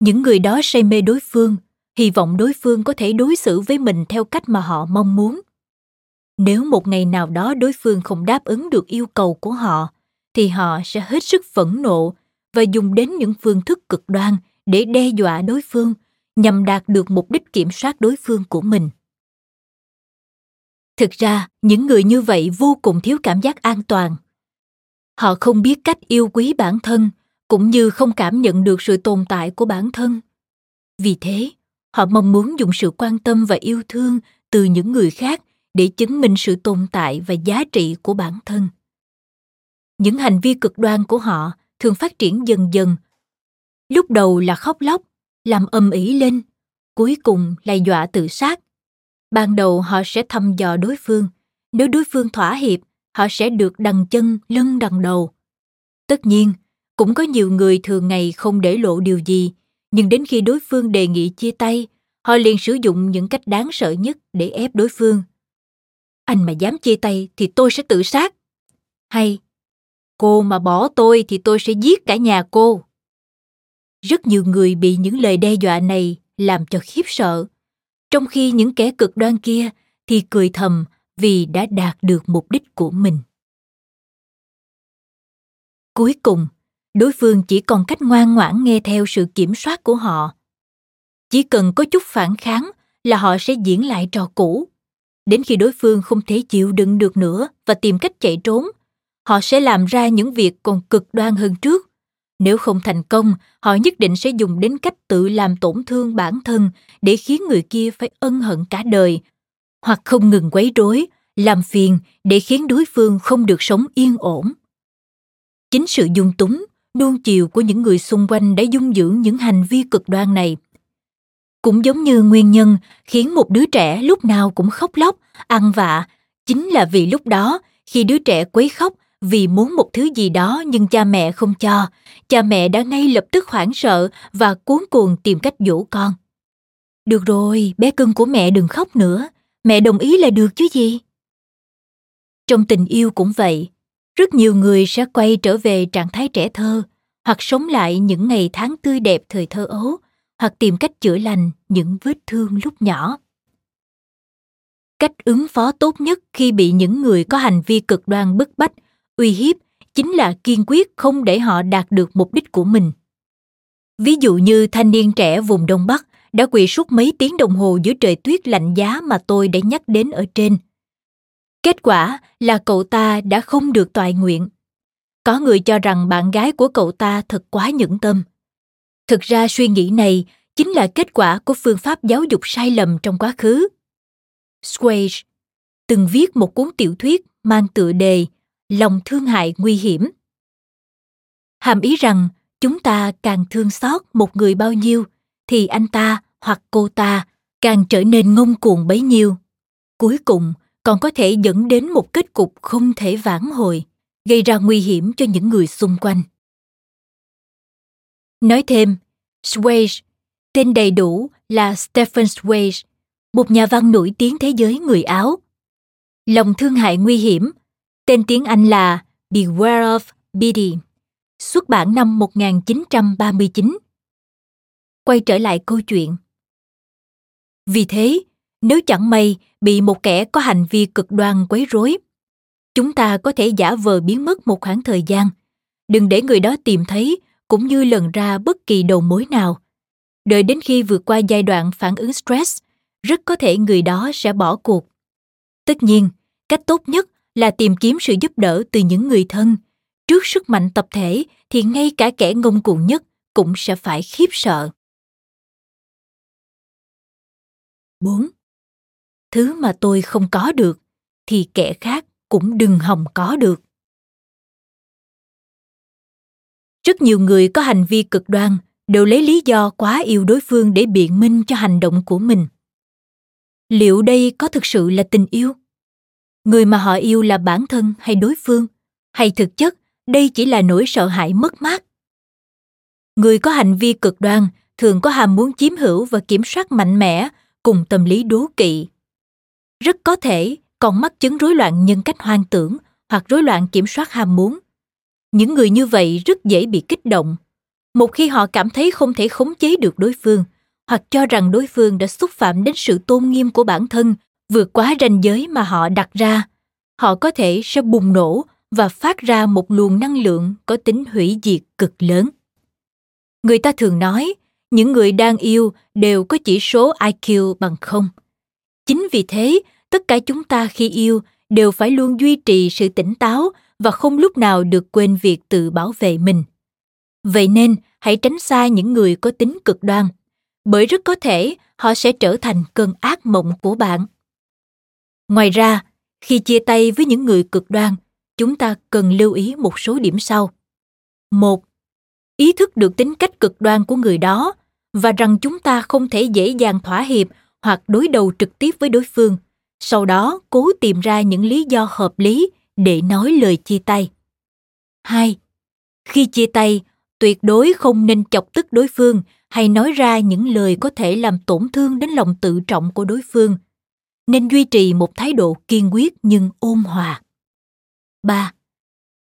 Những người đó say mê đối phương, hy vọng đối phương có thể đối xử với mình theo cách mà họ mong muốn. Nếu một ngày nào đó đối phương không đáp ứng được yêu cầu của họ, thì họ sẽ hết sức phẫn nộ và dùng đến những phương thức cực đoan để đe dọa đối phương nhằm đạt được mục đích kiểm soát đối phương của mình. Thực ra, những người như vậy vô cùng thiếu cảm giác an toàn. Họ không biết cách yêu quý bản thân cũng như không cảm nhận được sự tồn tại của bản thân. Vì thế họ mong muốn dùng sự quan tâm và yêu thương từ những người khác để chứng minh sự tồn tại và giá trị của bản thân. Những hành vi cực đoan của họ thường phát triển dần dần. Lúc đầu là khóc lóc làm âm ỉ lên cuối cùng là dọa tự sát ban đầu họ sẽ thăm dò đối phương. Nếu đối phương thỏa hiệp, họ sẽ được đằng chân, lưng đằng đầu. Tất nhiên, cũng có nhiều người thường ngày không để lộ điều gì, nhưng đến khi đối phương đề nghị chia tay, họ liền sử dụng những cách đáng sợ nhất để ép đối phương. Anh mà dám chia tay thì tôi sẽ tự sát. Hay, cô mà bỏ tôi thì tôi sẽ giết cả nhà cô. Rất nhiều người bị những lời đe dọa này làm cho khiếp sợ trong khi những kẻ cực đoan kia thì cười thầm vì đã đạt được mục đích của mình. Cuối cùng, đối phương chỉ còn cách ngoan ngoãn nghe theo sự kiểm soát của họ. Chỉ cần có chút phản kháng là họ sẽ diễn lại trò cũ. Đến khi đối phương không thể chịu đựng được nữa và tìm cách chạy trốn, họ sẽ làm ra những việc còn cực đoan hơn trước nếu không thành công, họ nhất định sẽ dùng đến cách tự làm tổn thương bản thân để khiến người kia phải ân hận cả đời. Hoặc không ngừng quấy rối, làm phiền để khiến đối phương không được sống yên ổn. Chính sự dung túng, nuông chiều của những người xung quanh đã dung dưỡng những hành vi cực đoan này. Cũng giống như nguyên nhân khiến một đứa trẻ lúc nào cũng khóc lóc, ăn vạ, chính là vì lúc đó khi đứa trẻ quấy khóc vì muốn một thứ gì đó nhưng cha mẹ không cho cha mẹ đã ngay lập tức hoảng sợ và cuốn cuồng tìm cách dỗ con. Được rồi, bé cưng của mẹ đừng khóc nữa. Mẹ đồng ý là được chứ gì? Trong tình yêu cũng vậy, rất nhiều người sẽ quay trở về trạng thái trẻ thơ, hoặc sống lại những ngày tháng tươi đẹp thời thơ ấu, hoặc tìm cách chữa lành những vết thương lúc nhỏ. Cách ứng phó tốt nhất khi bị những người có hành vi cực đoan bức bách, uy hiếp chính là kiên quyết không để họ đạt được mục đích của mình ví dụ như thanh niên trẻ vùng đông bắc đã quỳ suốt mấy tiếng đồng hồ dưới trời tuyết lạnh giá mà tôi đã nhắc đến ở trên Kết quả là cậu ta đã không được toại nguyện. Có người cho rằng bạn gái của cậu ta thật quá nhẫn tâm. Thực ra suy nghĩ này chính là kết quả của phương pháp giáo dục sai lầm trong quá khứ. Swage từng viết một cuốn tiểu thuyết mang tựa đề Lòng thương hại nguy hiểm. Hàm ý rằng chúng ta càng thương xót một người bao nhiêu thì anh ta hoặc cô ta càng trở nên ngông cuồng bấy nhiêu. Cuối cùng, còn có thể dẫn đến một kết cục không thể vãn hồi gây ra nguy hiểm cho những người xung quanh nói thêm Swage, tên đầy đủ là Stephen Swage, một nhà văn nổi tiếng thế giới người Áo. Lòng thương hại nguy hiểm, tên tiếng Anh là Beware of Biddy, xuất bản năm 1939. Quay trở lại câu chuyện. Vì thế, nếu chẳng may bị một kẻ có hành vi cực đoan quấy rối chúng ta có thể giả vờ biến mất một khoảng thời gian đừng để người đó tìm thấy cũng như lần ra bất kỳ đầu mối nào đợi đến khi vượt qua giai đoạn phản ứng stress rất có thể người đó sẽ bỏ cuộc tất nhiên cách tốt nhất là tìm kiếm sự giúp đỡ từ những người thân trước sức mạnh tập thể thì ngay cả kẻ ngông cuồng nhất cũng sẽ phải khiếp sợ 4. Thứ mà tôi không có được thì kẻ khác cũng đừng hòng có được. Rất nhiều người có hành vi cực đoan đều lấy lý do quá yêu đối phương để biện minh cho hành động của mình. Liệu đây có thực sự là tình yêu? Người mà họ yêu là bản thân hay đối phương? Hay thực chất đây chỉ là nỗi sợ hãi mất mát? Người có hành vi cực đoan thường có ham muốn chiếm hữu và kiểm soát mạnh mẽ cùng tâm lý đố kỵ. Rất có thể còn mắc chứng rối loạn nhân cách hoang tưởng hoặc rối loạn kiểm soát ham muốn. Những người như vậy rất dễ bị kích động. Một khi họ cảm thấy không thể khống chế được đối phương, hoặc cho rằng đối phương đã xúc phạm đến sự tôn nghiêm của bản thân, vượt quá ranh giới mà họ đặt ra, họ có thể sẽ bùng nổ và phát ra một luồng năng lượng có tính hủy diệt cực lớn. Người ta thường nói, những người đang yêu đều có chỉ số IQ bằng không. Chính vì thế, tất cả chúng ta khi yêu đều phải luôn duy trì sự tỉnh táo và không lúc nào được quên việc tự bảo vệ mình. Vậy nên, hãy tránh xa những người có tính cực đoan, bởi rất có thể họ sẽ trở thành cơn ác mộng của bạn. Ngoài ra, khi chia tay với những người cực đoan, chúng ta cần lưu ý một số điểm sau. Một, ý thức được tính cách cực đoan của người đó và rằng chúng ta không thể dễ dàng thỏa hiệp hoặc đối đầu trực tiếp với đối phương sau đó cố tìm ra những lý do hợp lý để nói lời chia tay. 2. Khi chia tay, tuyệt đối không nên chọc tức đối phương hay nói ra những lời có thể làm tổn thương đến lòng tự trọng của đối phương. Nên duy trì một thái độ kiên quyết nhưng ôn hòa. 3.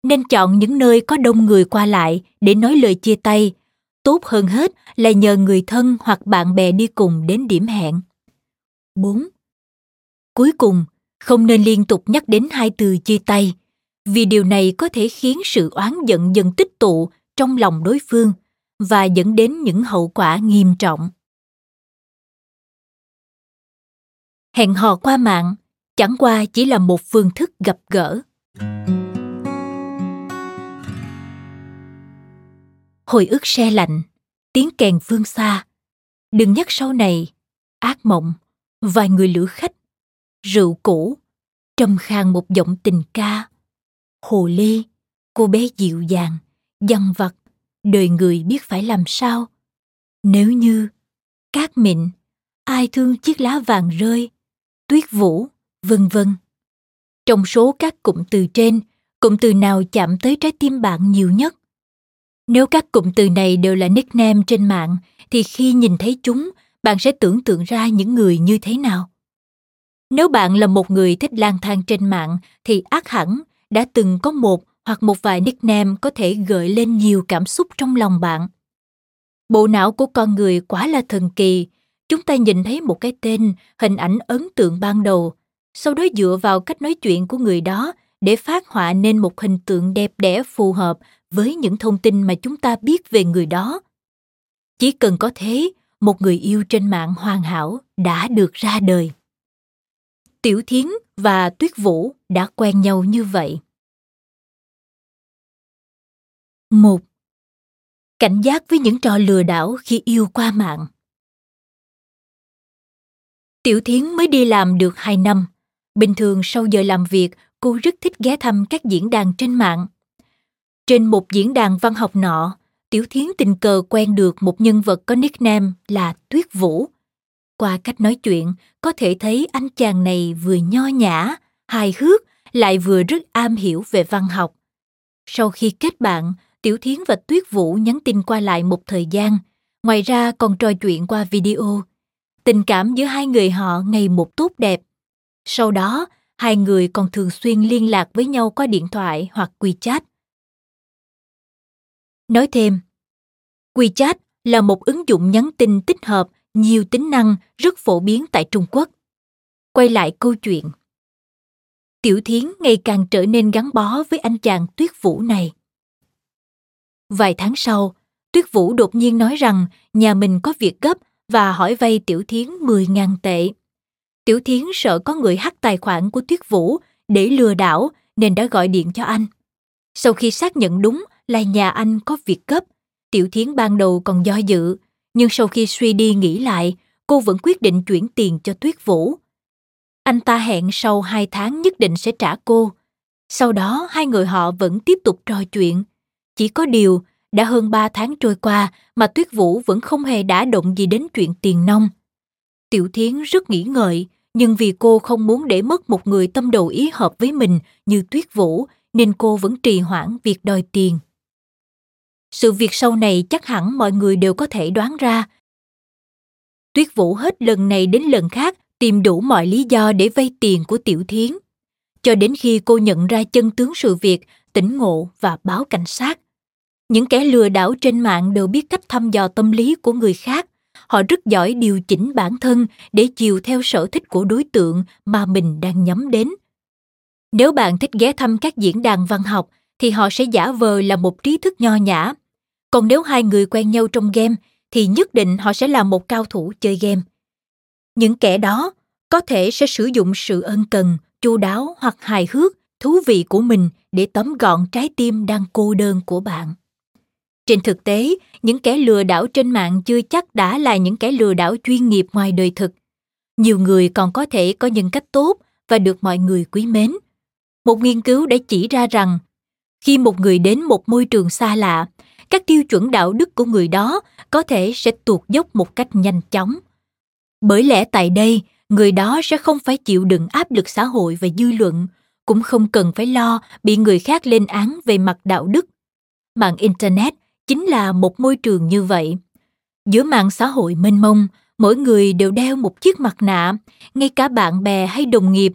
Nên chọn những nơi có đông người qua lại để nói lời chia tay. Tốt hơn hết là nhờ người thân hoặc bạn bè đi cùng đến điểm hẹn. 4. Cuối cùng, không nên liên tục nhắc đến hai từ chia tay, vì điều này có thể khiến sự oán giận dần tích tụ trong lòng đối phương và dẫn đến những hậu quả nghiêm trọng. Hẹn hò qua mạng chẳng qua chỉ là một phương thức gặp gỡ. Hồi ức xe lạnh, tiếng kèn phương xa. Đừng nhắc sau này, ác mộng, vài người lữ khách rượu cũ trầm khàn một giọng tình ca hồ ly cô bé dịu dàng dằn vặt đời người biết phải làm sao nếu như cát mịn ai thương chiếc lá vàng rơi tuyết vũ, vân vân trong số các cụm từ trên, cụm từ nào chạm tới trái tim bạn nhiều nhất nếu các cụm từ này đều là nickname trên mạng, thì khi nhìn thấy chúng, bạn sẽ tưởng tượng ra những người như thế nào nếu bạn là một người thích lang thang trên mạng, thì ác hẳn đã từng có một hoặc một vài nickname có thể gợi lên nhiều cảm xúc trong lòng bạn. Bộ não của con người quá là thần kỳ. Chúng ta nhìn thấy một cái tên, hình ảnh ấn tượng ban đầu, sau đó dựa vào cách nói chuyện của người đó để phát họa nên một hình tượng đẹp đẽ phù hợp với những thông tin mà chúng ta biết về người đó. Chỉ cần có thế, một người yêu trên mạng hoàn hảo đã được ra đời. Tiểu Thiến và Tuyết Vũ đã quen nhau như vậy. Một, Cảnh giác với những trò lừa đảo khi yêu qua mạng. Tiểu Thiến mới đi làm được 2 năm. Bình thường sau giờ làm việc, cô rất thích ghé thăm các diễn đàn trên mạng. Trên một diễn đàn văn học nọ, Tiểu Thiến tình cờ quen được một nhân vật có nickname là Tuyết Vũ – qua cách nói chuyện, có thể thấy anh chàng này vừa nho nhã, hài hước, lại vừa rất am hiểu về văn học. Sau khi kết bạn, Tiểu Thiến và Tuyết Vũ nhắn tin qua lại một thời gian, ngoài ra còn trò chuyện qua video. Tình cảm giữa hai người họ ngày một tốt đẹp. Sau đó, hai người còn thường xuyên liên lạc với nhau qua điện thoại hoặc WeChat. Nói thêm, WeChat là một ứng dụng nhắn tin tích hợp nhiều tính năng rất phổ biến tại Trung Quốc. Quay lại câu chuyện. Tiểu Thiến ngày càng trở nên gắn bó với anh chàng tuyết vũ này. Vài tháng sau, Tuyết Vũ đột nhiên nói rằng nhà mình có việc gấp và hỏi vay Tiểu Thiến 10.000 tệ. Tiểu Thiến sợ có người hack tài khoản của Tuyết Vũ để lừa đảo nên đã gọi điện cho anh. Sau khi xác nhận đúng là nhà anh có việc gấp, Tiểu Thiến ban đầu còn do dự, nhưng sau khi suy đi nghĩ lại, cô vẫn quyết định chuyển tiền cho Tuyết Vũ. Anh ta hẹn sau hai tháng nhất định sẽ trả cô. Sau đó hai người họ vẫn tiếp tục trò chuyện. Chỉ có điều, đã hơn ba tháng trôi qua mà Tuyết Vũ vẫn không hề đả động gì đến chuyện tiền nông. Tiểu Thiến rất nghĩ ngợi, nhưng vì cô không muốn để mất một người tâm đầu ý hợp với mình như Tuyết Vũ, nên cô vẫn trì hoãn việc đòi tiền. Sự việc sau này chắc hẳn mọi người đều có thể đoán ra. Tuyết Vũ hết lần này đến lần khác tìm đủ mọi lý do để vay tiền của Tiểu Thiến. Cho đến khi cô nhận ra chân tướng sự việc, tỉnh ngộ và báo cảnh sát. Những kẻ lừa đảo trên mạng đều biết cách thăm dò tâm lý của người khác. Họ rất giỏi điều chỉnh bản thân để chiều theo sở thích của đối tượng mà mình đang nhắm đến. Nếu bạn thích ghé thăm các diễn đàn văn học, thì họ sẽ giả vờ là một trí thức nho nhã. Còn nếu hai người quen nhau trong game, thì nhất định họ sẽ là một cao thủ chơi game. Những kẻ đó có thể sẽ sử dụng sự ân cần, chu đáo hoặc hài hước, thú vị của mình để tóm gọn trái tim đang cô đơn của bạn. Trên thực tế, những kẻ lừa đảo trên mạng chưa chắc đã là những kẻ lừa đảo chuyên nghiệp ngoài đời thực. Nhiều người còn có thể có nhân cách tốt và được mọi người quý mến. Một nghiên cứu đã chỉ ra rằng, khi một người đến một môi trường xa lạ, các tiêu chuẩn đạo đức của người đó có thể sẽ tuột dốc một cách nhanh chóng. Bởi lẽ tại đây, người đó sẽ không phải chịu đựng áp lực xã hội và dư luận, cũng không cần phải lo bị người khác lên án về mặt đạo đức. Mạng Internet chính là một môi trường như vậy. Giữa mạng xã hội mênh mông, mỗi người đều đeo một chiếc mặt nạ, ngay cả bạn bè hay đồng nghiệp.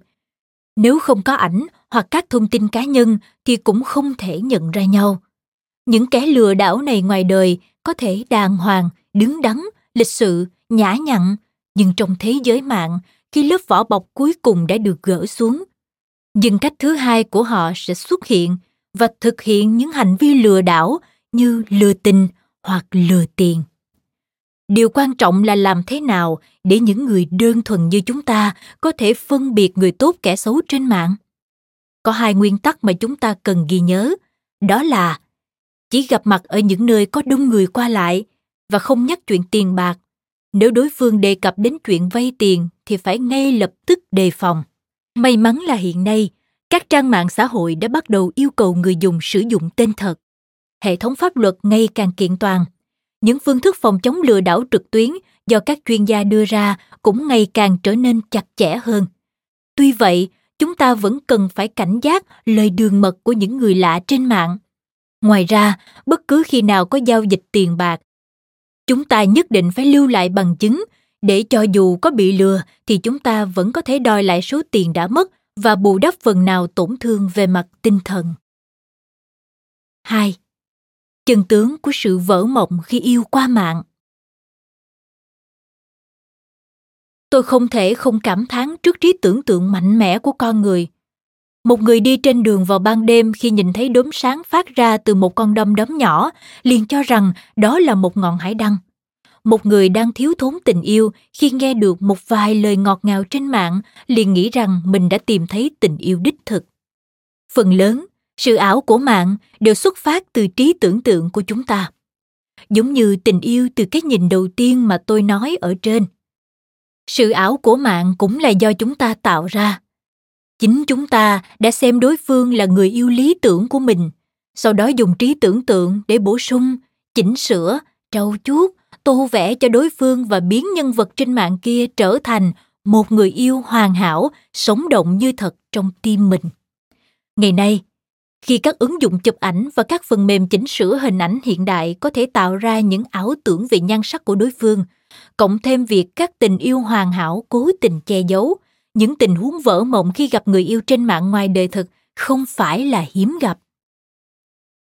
Nếu không có ảnh hoặc các thông tin cá nhân thì cũng không thể nhận ra nhau. Những kẻ lừa đảo này ngoài đời có thể đàng hoàng, đứng đắn, lịch sự, nhã nhặn, nhưng trong thế giới mạng, khi lớp vỏ bọc cuối cùng đã được gỡ xuống, nhân cách thứ hai của họ sẽ xuất hiện và thực hiện những hành vi lừa đảo như lừa tình hoặc lừa tiền. Điều quan trọng là làm thế nào để những người đơn thuần như chúng ta có thể phân biệt người tốt kẻ xấu trên mạng? Có hai nguyên tắc mà chúng ta cần ghi nhớ, đó là chỉ gặp mặt ở những nơi có đông người qua lại và không nhắc chuyện tiền bạc. Nếu đối phương đề cập đến chuyện vay tiền thì phải ngay lập tức đề phòng. May mắn là hiện nay, các trang mạng xã hội đã bắt đầu yêu cầu người dùng sử dụng tên thật hệ thống pháp luật ngày càng kiện toàn. Những phương thức phòng chống lừa đảo trực tuyến do các chuyên gia đưa ra cũng ngày càng trở nên chặt chẽ hơn. Tuy vậy, chúng ta vẫn cần phải cảnh giác lời đường mật của những người lạ trên mạng. Ngoài ra, bất cứ khi nào có giao dịch tiền bạc, chúng ta nhất định phải lưu lại bằng chứng để cho dù có bị lừa thì chúng ta vẫn có thể đòi lại số tiền đã mất và bù đắp phần nào tổn thương về mặt tinh thần. 2 chân tướng của sự vỡ mộng khi yêu qua mạng. Tôi không thể không cảm thán trước trí tưởng tượng mạnh mẽ của con người. Một người đi trên đường vào ban đêm khi nhìn thấy đốm sáng phát ra từ một con đom đóm nhỏ, liền cho rằng đó là một ngọn hải đăng. Một người đang thiếu thốn tình yêu khi nghe được một vài lời ngọt ngào trên mạng, liền nghĩ rằng mình đã tìm thấy tình yêu đích thực. Phần lớn sự ảo của mạng đều xuất phát từ trí tưởng tượng của chúng ta. Giống như tình yêu từ cái nhìn đầu tiên mà tôi nói ở trên. Sự ảo của mạng cũng là do chúng ta tạo ra. Chính chúng ta đã xem đối phương là người yêu lý tưởng của mình, sau đó dùng trí tưởng tượng để bổ sung, chỉnh sửa, trau chuốt, tô vẽ cho đối phương và biến nhân vật trên mạng kia trở thành một người yêu hoàn hảo, sống động như thật trong tim mình. Ngày nay khi các ứng dụng chụp ảnh và các phần mềm chỉnh sửa hình ảnh hiện đại có thể tạo ra những ảo tưởng về nhan sắc của đối phương, cộng thêm việc các tình yêu hoàn hảo cố tình che giấu, những tình huống vỡ mộng khi gặp người yêu trên mạng ngoài đời thực không phải là hiếm gặp.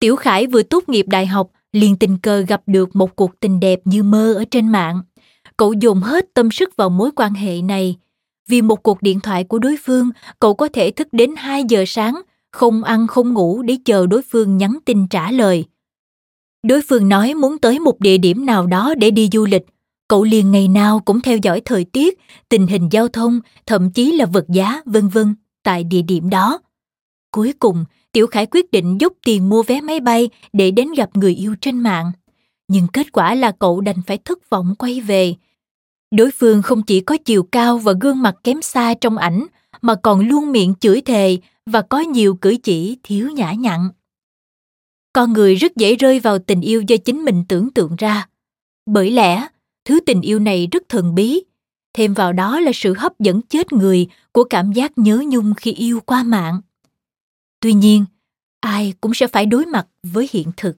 Tiểu khải vừa tốt nghiệp đại học, liền tình cờ gặp được một cuộc tình đẹp như mơ ở trên mạng. Cậu dồn hết tâm sức vào mối quan hệ này. Vì một cuộc điện thoại của đối phương, cậu có thể thức đến 2 giờ sáng không ăn không ngủ để chờ đối phương nhắn tin trả lời. Đối phương nói muốn tới một địa điểm nào đó để đi du lịch. Cậu liền ngày nào cũng theo dõi thời tiết, tình hình giao thông, thậm chí là vật giá, vân vân tại địa điểm đó. Cuối cùng, Tiểu Khải quyết định dốc tiền mua vé máy bay để đến gặp người yêu trên mạng. Nhưng kết quả là cậu đành phải thất vọng quay về. Đối phương không chỉ có chiều cao và gương mặt kém xa trong ảnh, mà còn luôn miệng chửi thề và có nhiều cử chỉ thiếu nhã nhặn. Con người rất dễ rơi vào tình yêu do chính mình tưởng tượng ra. Bởi lẽ, thứ tình yêu này rất thần bí, thêm vào đó là sự hấp dẫn chết người của cảm giác nhớ nhung khi yêu qua mạng tuy nhiên ai cũng sẽ phải đối mặt với hiện thực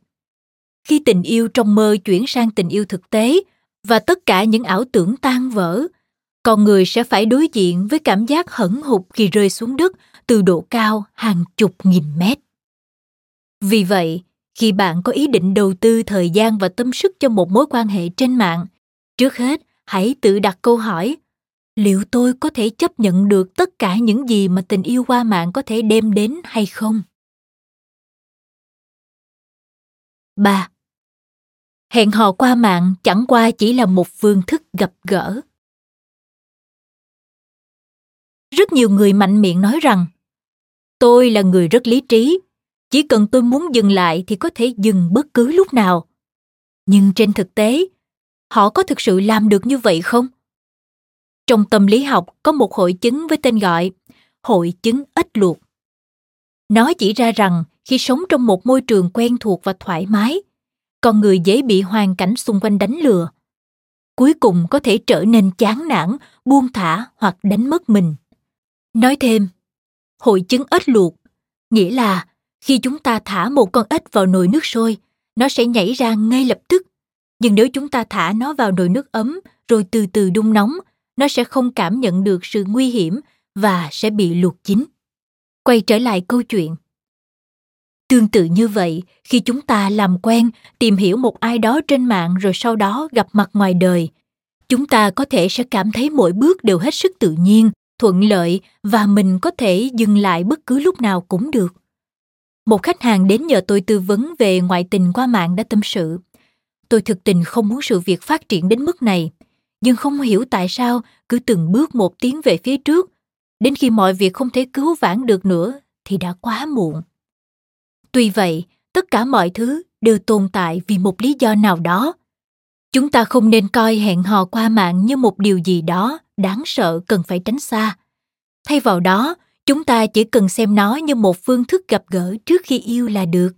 khi tình yêu trong mơ chuyển sang tình yêu thực tế và tất cả những ảo tưởng tan vỡ con người sẽ phải đối diện với cảm giác hẫn hụt khi rơi xuống đất từ độ cao hàng chục nghìn mét vì vậy, khi bạn có ý định đầu tư thời gian và tâm sức cho một mối quan hệ trên mạng, trước hết hãy tự đặt câu hỏi, liệu tôi có thể chấp nhận được tất cả những gì mà tình yêu qua mạng có thể đem đến hay không 3. Hẹn hò qua mạng chẳng qua chỉ là một phương thức gặp gỡ. Rất nhiều người mạnh miệng nói rằng tôi là người rất lý trí, chỉ cần tôi muốn dừng lại thì có thể dừng bất cứ lúc nào. Nhưng trên thực tế, họ có thực sự làm được như vậy không? Trong tâm lý học có một hội chứng với tên gọi hội chứng ếch luộc. Nó chỉ ra rằng khi sống trong một môi trường quen thuộc và thoải mái, con người dễ bị hoàn cảnh xung quanh đánh lừa. Cuối cùng có thể trở nên chán nản, buông thả hoặc đánh mất mình. Nói thêm, hội chứng ếch luộc nghĩa là khi chúng ta thả một con ếch vào nồi nước sôi, nó sẽ nhảy ra ngay lập tức. Nhưng nếu chúng ta thả nó vào nồi nước ấm rồi từ từ đun nóng nó sẽ không cảm nhận được sự nguy hiểm và sẽ bị luộc chín. Quay trở lại câu chuyện. Tương tự như vậy, khi chúng ta làm quen, tìm hiểu một ai đó trên mạng rồi sau đó gặp mặt ngoài đời, chúng ta có thể sẽ cảm thấy mỗi bước đều hết sức tự nhiên, thuận lợi và mình có thể dừng lại bất cứ lúc nào cũng được. Một khách hàng đến nhờ tôi tư vấn về ngoại tình qua mạng đã tâm sự. Tôi thực tình không muốn sự việc phát triển đến mức này, nhưng không hiểu tại sao cứ từng bước một tiến về phía trước, đến khi mọi việc không thể cứu vãn được nữa thì đã quá muộn tuy vậy, tất cả mọi thứ đều tồn tại vì một lý do nào đó chúng ta không nên coi hẹn hò qua mạng như một điều gì đó đáng sợ cần phải tránh xa. Thay vào đó, chúng ta chỉ cần xem nó như một phương thức gặp gỡ trước khi yêu là được.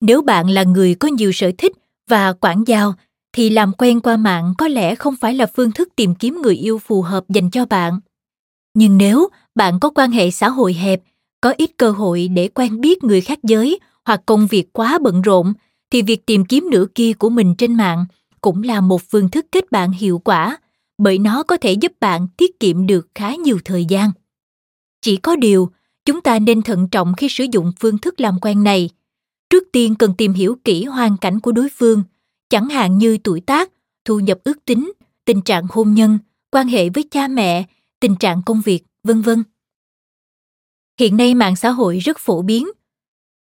Nếu bạn là người có nhiều sở thích và quảng giao, thì làm quen qua mạng có lẽ không phải là phương thức tìm kiếm người yêu phù hợp dành cho bạn. Nhưng nếu bạn có quan hệ xã hội hẹp, có ít cơ hội để quen biết người khác giới hoặc công việc quá bận rộn thì việc tìm kiếm nửa kia của mình trên mạng cũng là một phương thức kết bạn hiệu quả bởi nó có thể giúp bạn tiết kiệm được khá nhiều thời gian chỉ có điều chúng ta nên thận trọng khi sử dụng phương thức làm quen này trước tiên cần tìm hiểu kỹ hoàn cảnh của đối phương chẳng hạn như tuổi tác, thu nhập ước tính, tình trạng hôn nhân, quan hệ với cha mẹ, tình trạng công việc, vân vân. Hiện nay mạng xã hội rất phổ biến.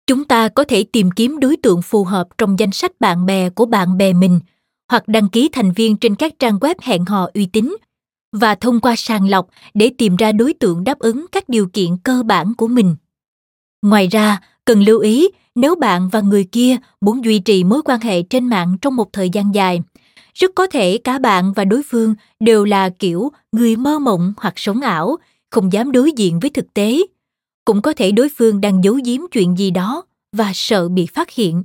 Chúng ta có thể tìm kiếm đối tượng phù hợp trong danh sách bạn bè của bạn bè mình hoặc đăng ký thành viên trên các trang web hẹn hò uy tín và thông qua sàng lọc để tìm ra đối tượng đáp ứng các điều kiện cơ bản của mình. Ngoài ra, cần lưu ý nếu bạn và người kia muốn duy trì mối quan hệ trên mạng trong một thời gian dài rất có thể cả bạn và đối phương đều là kiểu người mơ mộng hoặc sống ảo không dám đối diện với thực tế cũng có thể đối phương đang giấu giếm chuyện gì đó và sợ bị phát hiện.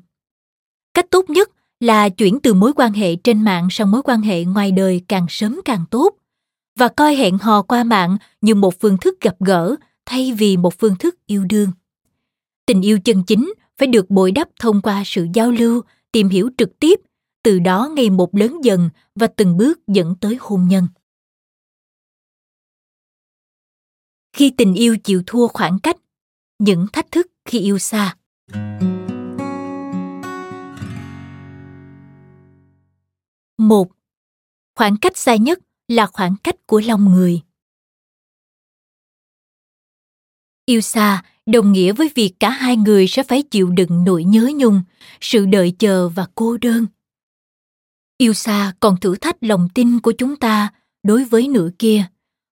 Cách tốt nhất là chuyển từ mối quan hệ trên mạng sang mối quan hệ ngoài đời càng sớm càng tốt và coi hẹn hò qua mạng như một phương thức gặp gỡ thay vì một phương thức yêu đương. Tình yêu chân chính phải được bồi đắp thông qua sự giao lưu, tìm hiểu trực tiếp, từ đó ngày một lớn dần và từng bước dẫn tới hôn nhân. Khi tình yêu chịu thua khoảng cách những thách thức khi yêu xa. Một khoảng cách xa nhất là khoảng cách của lòng người. Yêu xa đồng nghĩa với việc cả hai người sẽ phải chịu đựng nỗi nhớ nhung, sự đợi chờ và cô đơn. Yêu xa còn thử thách lòng tin của chúng ta đối với nửa kia,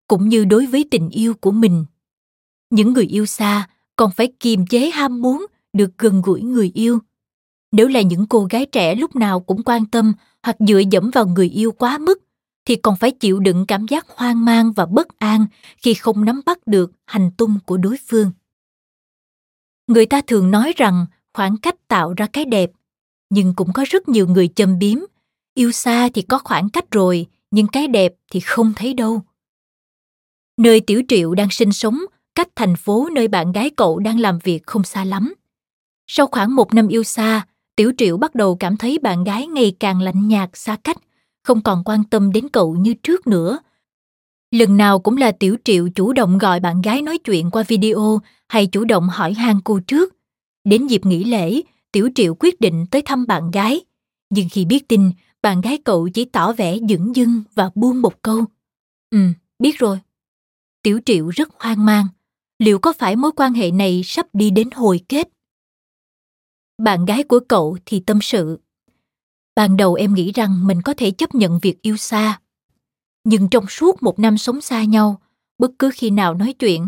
cũng như đối với tình yêu của mình. Những người yêu xa còn phải kiềm chế ham muốn được gần gũi người yêu. Nếu là những cô gái trẻ lúc nào cũng quan tâm hoặc dựa dẫm vào người yêu quá mức, thì còn phải chịu đựng cảm giác hoang mang và bất an khi không nắm bắt được hành tung của đối phương người ta thường nói rằng khoảng cách tạo ra cái đẹp nhưng cũng có rất nhiều người châm biếm yêu xa thì có khoảng cách rồi nhưng cái đẹp thì không thấy đâu nơi tiểu triệu đang sinh sống, cách thành phố nơi bạn gái cậu đang làm việc không xa lắm. Sau khoảng một năm yêu xa, tiểu triệu bắt đầu cảm thấy bạn gái ngày càng lạnh nhạt, xa cách, không còn quan tâm đến cậu như trước nữa. Lần nào cũng là tiểu triệu chủ động gọi bạn gái nói chuyện qua video hay chủ động hỏi han cô trước. Đến dịp nghỉ lễ, tiểu triệu quyết định tới thăm bạn gái. Nhưng khi biết tin, bạn gái cậu chỉ tỏ vẻ dửng dưng và buông một câu. Ừ biết rồi tiểu triệu rất hoang mang. Liệu có phải mối quan hệ này sắp đi đến hồi kết? Bạn gái của cậu thì tâm sự. Ban đầu em nghĩ rằng mình có thể chấp nhận việc yêu xa. Nhưng trong suốt một năm sống xa nhau, bất cứ khi nào nói chuyện,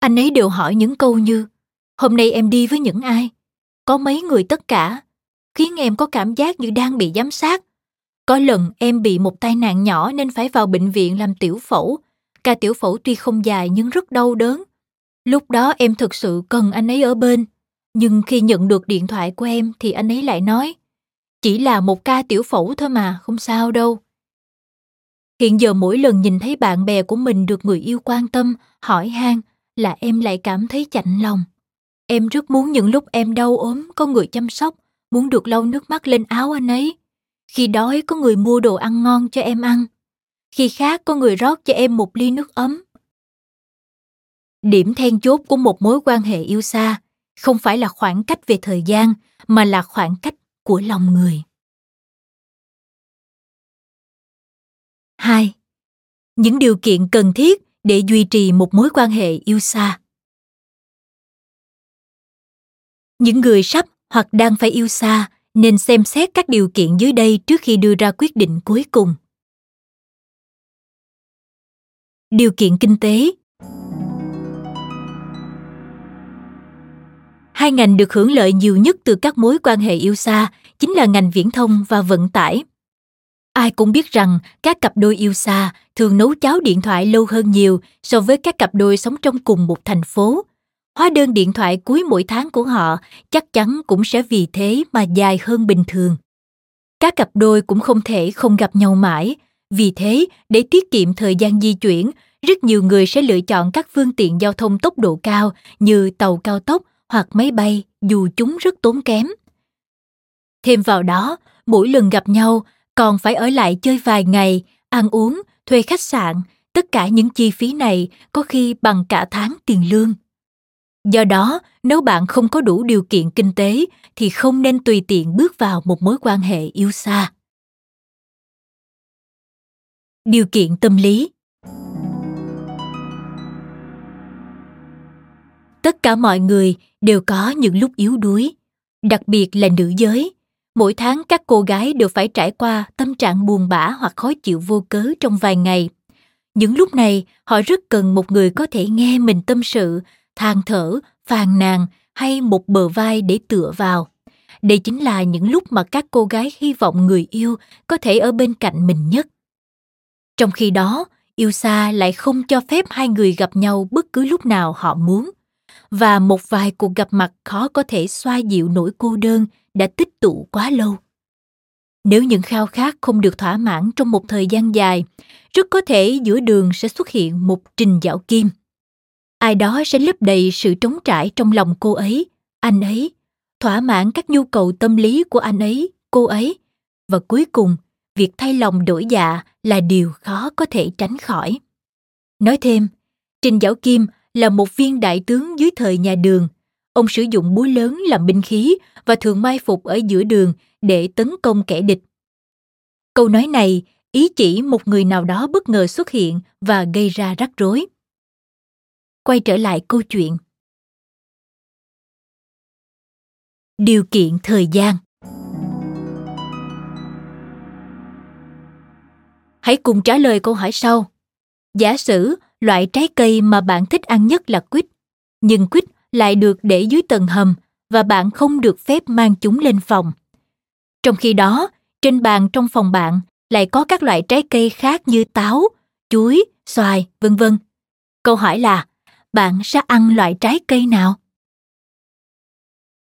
anh ấy đều hỏi những câu như, hôm nay em đi với những ai? Có mấy người tất cả? Khiến em có cảm giác như đang bị giám sát. Có lần em bị một tai nạn nhỏ nên phải vào bệnh viện làm tiểu phẫu ca tiểu phẫu tuy không dài nhưng rất đau đớn. Lúc đó em thực sự cần anh ấy ở bên, nhưng khi nhận được điện thoại của em thì anh ấy lại nói, chỉ là một ca tiểu phẫu thôi mà, không sao đâu. Hiện giờ mỗi lần nhìn thấy bạn bè của mình được người yêu quan tâm, hỏi han là em lại cảm thấy chạnh lòng. Em rất muốn những lúc em đau ốm có người chăm sóc, muốn được lau nước mắt lên áo anh ấy. Khi đói có người mua đồ ăn ngon cho em ăn khi khác, có người rót cho em một ly nước ấm điểm then chốt của một mối quan hệ yêu xa không phải là khoảng cách về thời gian, mà là khoảng cách của lòng người 2. Những điều kiện cần thiết để duy trì một mối quan hệ yêu xa. Những người sắp hoặc đang phải yêu xa nên xem xét các điều kiện dưới đây trước khi đưa ra quyết định cuối cùng. Điều kiện kinh tế Hai ngành được hưởng lợi nhiều nhất từ các mối quan hệ yêu xa chính là ngành viễn thông và vận tải. Ai cũng biết rằng các cặp đôi yêu xa thường nấu cháo điện thoại lâu hơn nhiều so với các cặp đôi sống trong cùng một thành phố. Hóa đơn điện thoại cuối mỗi tháng của họ chắc chắn cũng sẽ vì thế mà dài hơn bình thường. Các cặp đôi cũng không thể không gặp nhau mãi, vì thế để tiết kiệm thời gian di chuyển, rất nhiều người sẽ lựa chọn các phương tiện giao thông tốc độ cao như tàu cao tốc hoặc máy bay dù chúng rất tốn kém. Thêm vào đó, mỗi lần gặp nhau, còn phải ở lại chơi vài ngày, ăn uống, thuê khách sạn, tất cả những chi phí này có khi bằng cả tháng tiền lương. Do đó, nếu bạn không có đủ điều kiện kinh tế thì không nên tùy tiện bước vào một mối quan hệ yêu xa. Điều kiện tâm lý. Tất cả mọi người đều có những lúc yếu đuối, đặc biệt là nữ giới. Mỗi tháng các cô gái đều phải trải qua tâm trạng buồn bã hoặc khó chịu vô cớ trong vài ngày. Những lúc này họ rất cần một người có thể nghe mình tâm sự than thở phàn nàn hay một bờ vai để tựa vào. Đây chính là những lúc mà các cô gái hy vọng người yêu có thể ở bên cạnh mình nhất trong khi đó yêu xa lại không cho phép hai người gặp nhau bất cứ lúc nào họ muốn. Và một vài cuộc gặp mặt khó có thể xoa dịu nỗi cô đơn đã tích tụ quá lâu. Nếu những khao khát không được thỏa mãn trong một thời gian dài, rất có thể giữa đường sẽ xuất hiện một trình dạo kim. Ai đó sẽ lấp đầy sự trống trải trong lòng cô ấy. Anh ấy, thỏa mãn các nhu cầu tâm lý của anh ấy, cô ấy. Và cuối cùng việc thay lòng đổi dạ là điều khó có thể tránh khỏi. Nói thêm, trình dảo kim là một viên đại tướng dưới thời nhà đường. Ông sử dụng búa lớn làm binh khí và thường mai phục ở giữa đường để tấn công kẻ địch. Câu nói này, ý chỉ một người nào đó bất ngờ xuất hiện và gây ra rắc rối. Quay trở lại câu chuyện. Điều kiện thời gian. Hãy cùng trả lời câu hỏi sau. Giả sử loại trái cây mà bạn thích ăn nhất là quýt, nhưng quýt lại được để dưới tầng hầm và bạn không được phép mang chúng lên phòng. Trong khi đó, trên bàn trong phòng bạn lại có các loại trái cây khác như táo, chuối, xoài, vân vân. Câu hỏi là, bạn sẽ ăn loại trái cây nào?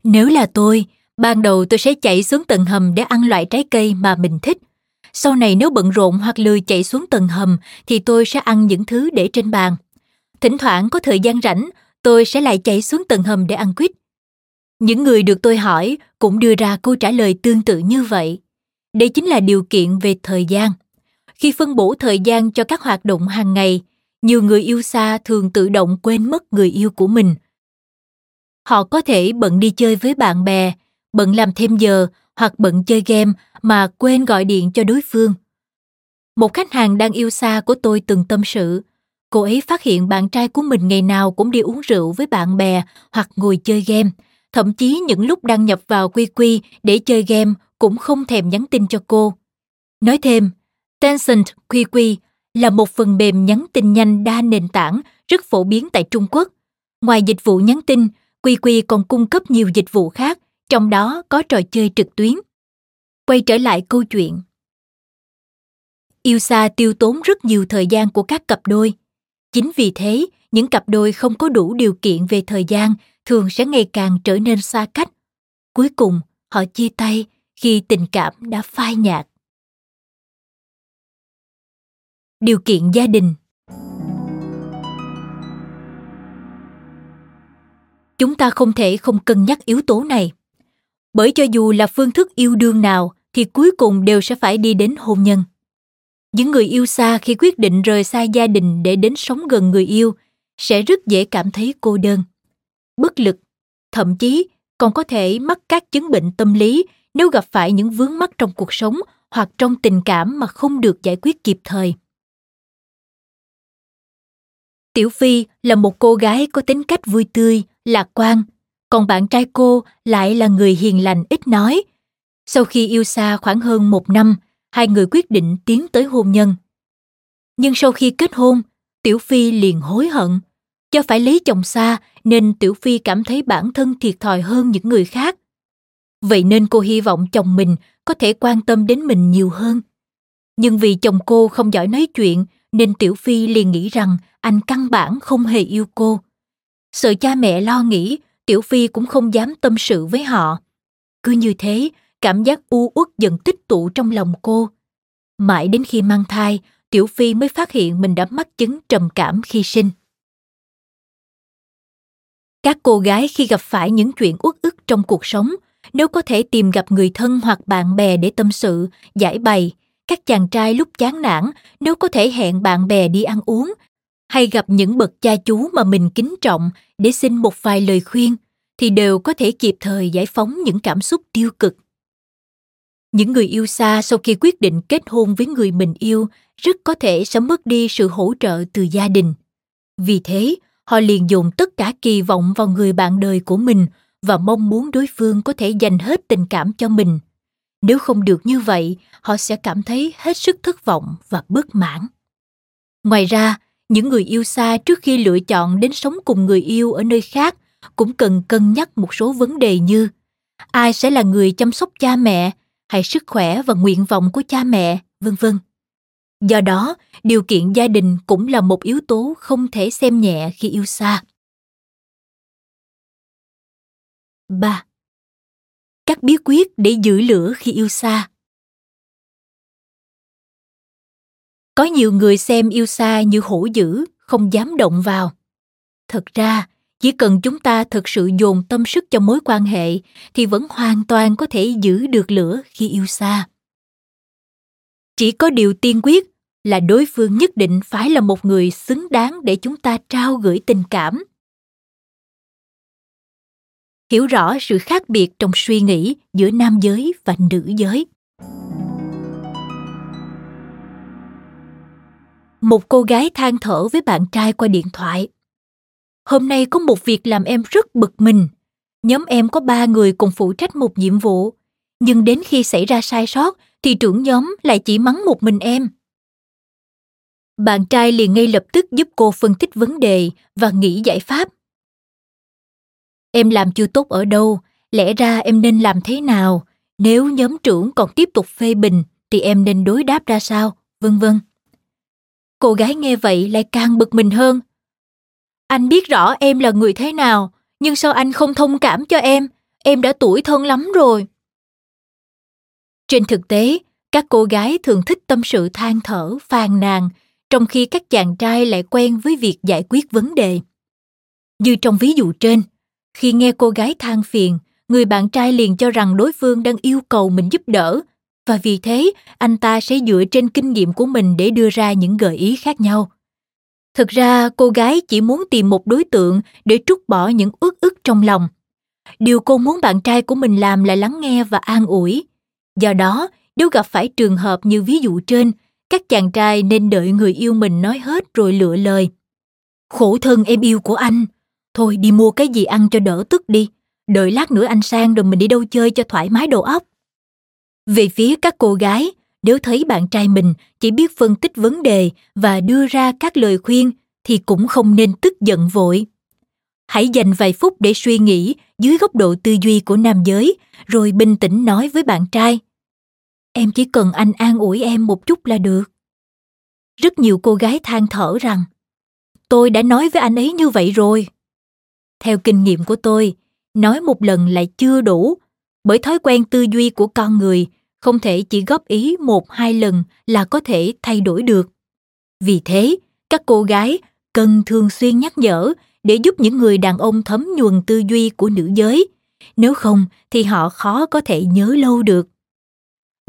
Nếu là tôi, ban đầu tôi sẽ chạy xuống tầng hầm để ăn loại trái cây mà mình thích sau này nếu bận rộn hoặc lười chạy xuống tầng hầm, thì tôi sẽ ăn những thứ để trên bàn. Thỉnh thoảng có thời gian rảnh, tôi sẽ lại chạy xuống tầng hầm để ăn quýt. Những người được tôi hỏi cũng đưa ra câu trả lời tương tự như vậy. Đây chính là điều kiện về thời gian. Khi phân bổ thời gian cho các hoạt động hàng ngày, nhiều người yêu xa thường tự động quên mất người yêu của mình. Họ có thể bận đi chơi với bạn bè, bận làm thêm giờ hoặc bận chơi game mà quên gọi điện cho đối phương. Một khách hàng đang yêu xa của tôi từng tâm sự, cô ấy phát hiện bạn trai của mình ngày nào cũng đi uống rượu với bạn bè hoặc ngồi chơi game, thậm chí những lúc đăng nhập vào quy quy để chơi game cũng không thèm nhắn tin cho cô. Nói thêm, tencent QQ là một phần mềm nhắn tin nhanh đa nền tảng rất phổ biến tại trung quốc. Ngoài dịch vụ nhắn tin QQ còn cung cấp nhiều dịch vụ khác trong đó có trò chơi trực tuyến. Quay trở lại câu chuyện. Yêu xa tiêu tốn rất nhiều thời gian của các cặp đôi. Chính vì thế, những cặp đôi không có đủ điều kiện về thời gian thường sẽ ngày càng trở nên xa cách. Cuối cùng, họ chia tay khi tình cảm đã phai nhạt. Điều kiện gia đình. Chúng ta không thể không cân nhắc yếu tố này bởi cho dù là phương thức yêu đương nào, thì cuối cùng đều sẽ phải đi đến hôn nhân. Những người yêu xa khi quyết định rời xa gia đình để đến sống gần người yêu, sẽ rất dễ cảm thấy cô đơn, bất lực, thậm chí còn có thể mắc các chứng bệnh tâm lý nếu gặp phải những vướng mắc trong cuộc sống hoặc trong tình cảm mà không được giải quyết kịp thời. Tiểu phi là một cô gái có tính cách vui tươi, lạc quan còn bạn trai cô lại là người hiền lành ít nói. Sau khi yêu xa khoảng hơn một năm, hai người quyết định tiến tới hôn nhân. Nhưng sau khi kết hôn, tiểu phi liền hối hận. Do phải lấy chồng xa nên tiểu phi cảm thấy bản thân thiệt thòi hơn những người khác. Vậy nên cô hy vọng chồng mình có thể quan tâm đến mình nhiều hơn. Nhưng vì chồng cô không giỏi nói chuyện nên tiểu phi liền nghĩ rằng anh căn bản không hề yêu cô. Sợ cha mẹ lo nghĩ tiểu phi cũng không dám tâm sự với họ. Cứ như thế, cảm giác u uất dần tích tụ trong lòng cô. Mãi đến khi mang thai, tiểu phi mới phát hiện mình đã mắc chứng trầm cảm khi sinh. Các cô gái khi gặp phải những chuyện uất ức trong cuộc sống, nếu có thể tìm gặp người thân hoặc bạn bè để tâm sự, giải bày, các chàng trai lúc chán nản, nếu có thể hẹn bạn bè đi ăn uống hay gặp những bậc cha chú mà mình kính trọng để xin một vài lời khuyên, thì đều có thể kịp thời giải phóng những cảm xúc tiêu cực. Những người yêu xa sau khi quyết định kết hôn với người mình yêu rất có thể sẽ mất đi sự hỗ trợ từ gia đình. Vì thế, họ liền dồn tất cả kỳ vọng vào người bạn đời của mình và mong muốn đối phương có thể dành hết tình cảm cho mình. Nếu không được như vậy, họ sẽ cảm thấy hết sức thất vọng và bất mãn. Ngoài ra những người yêu xa trước khi lựa chọn đến sống cùng người yêu ở nơi khác cũng cần cân nhắc một số vấn đề như ai sẽ là người chăm sóc cha mẹ hay sức khỏe và nguyện vọng của cha mẹ, vân vân. Do đó, điều kiện gia đình cũng là một yếu tố không thể xem nhẹ khi yêu xa. 3. Các bí quyết để giữ lửa khi yêu xa. Có nhiều người xem yêu xa như hổ dữ, không dám động vào. Thật ra, chỉ cần chúng ta thực sự dồn tâm sức cho mối quan hệ thì vẫn hoàn toàn có thể giữ được lửa khi yêu xa. Chỉ có điều tiên quyết là đối phương nhất định phải là một người xứng đáng để chúng ta trao gửi tình cảm hiểu rõ sự khác biệt trong suy nghĩ giữa nam giới và nữ giới một cô gái than thở với bạn trai qua điện thoại hôm nay có một việc làm em rất bực mình Nhóm em có ba người cùng phụ trách một nhiệm vụ, nhưng đến khi xảy ra sai sót thì trưởng nhóm lại chỉ mắng một mình em. Bạn trai liền ngay lập tức giúp cô phân tích vấn đề và nghĩ giải pháp. Em làm chưa tốt ở đâu, lẽ ra em nên làm thế nào? Nếu nhóm trưởng còn tiếp tục phê bình thì em nên đối đáp ra sao? Vân vân. Cô gái nghe vậy lại càng bực mình hơn. Anh biết rõ em là người thế nào, nhưng sao anh không thông cảm cho em? Em đã tuổi thân lắm rồi. Trên thực tế, các cô gái thường thích tâm sự than thở, phàn nàn, trong khi các chàng trai lại quen với việc giải quyết vấn đề. Như trong ví dụ trên, khi nghe cô gái than phiền, người bạn trai liền cho rằng đối phương đang yêu cầu mình giúp đỡ và vì thế, anh ta sẽ dựa trên kinh nghiệm của mình để đưa ra những gợi ý khác nhau. Thực ra, cô gái chỉ muốn tìm một đối tượng để trút bỏ những uất ức trong lòng. Điều cô muốn bạn trai của mình làm là lắng nghe và an ủi. Do đó, nếu gặp phải trường hợp như ví dụ trên, các chàng trai nên đợi người yêu mình nói hết rồi lựa lời. Khổ thân em yêu của anh. Thôi, đi mua cái gì ăn cho đỡ tức đi. Đợi lát nữa anh sang rồi mình đi đâu chơi cho thoải mái đầu óc về phía các cô gái, nếu thấy bạn trai mình chỉ biết phân tích vấn đề và đưa ra các lời khuyên thì cũng không nên tức giận vội. Hãy dành vài phút để suy nghĩ dưới góc độ tư duy của nam giới, rồi bình tĩnh nói với bạn trai. Em chỉ cần anh an ủi em một chút là được. Rất nhiều cô gái than thở rằng, tôi đã nói với anh ấy như vậy rồi. Theo kinh nghiệm của tôi, nói một lần lại chưa đủ bởi thói quen tư duy của con người, không thể chỉ góp ý một, hai lần là có thể thay đổi được. Vì thế, các cô gái cần thường xuyên nhắc nhở để giúp những người đàn ông thấm nhuần tư duy của nữ giới. Nếu không thì họ khó có thể nhớ lâu được.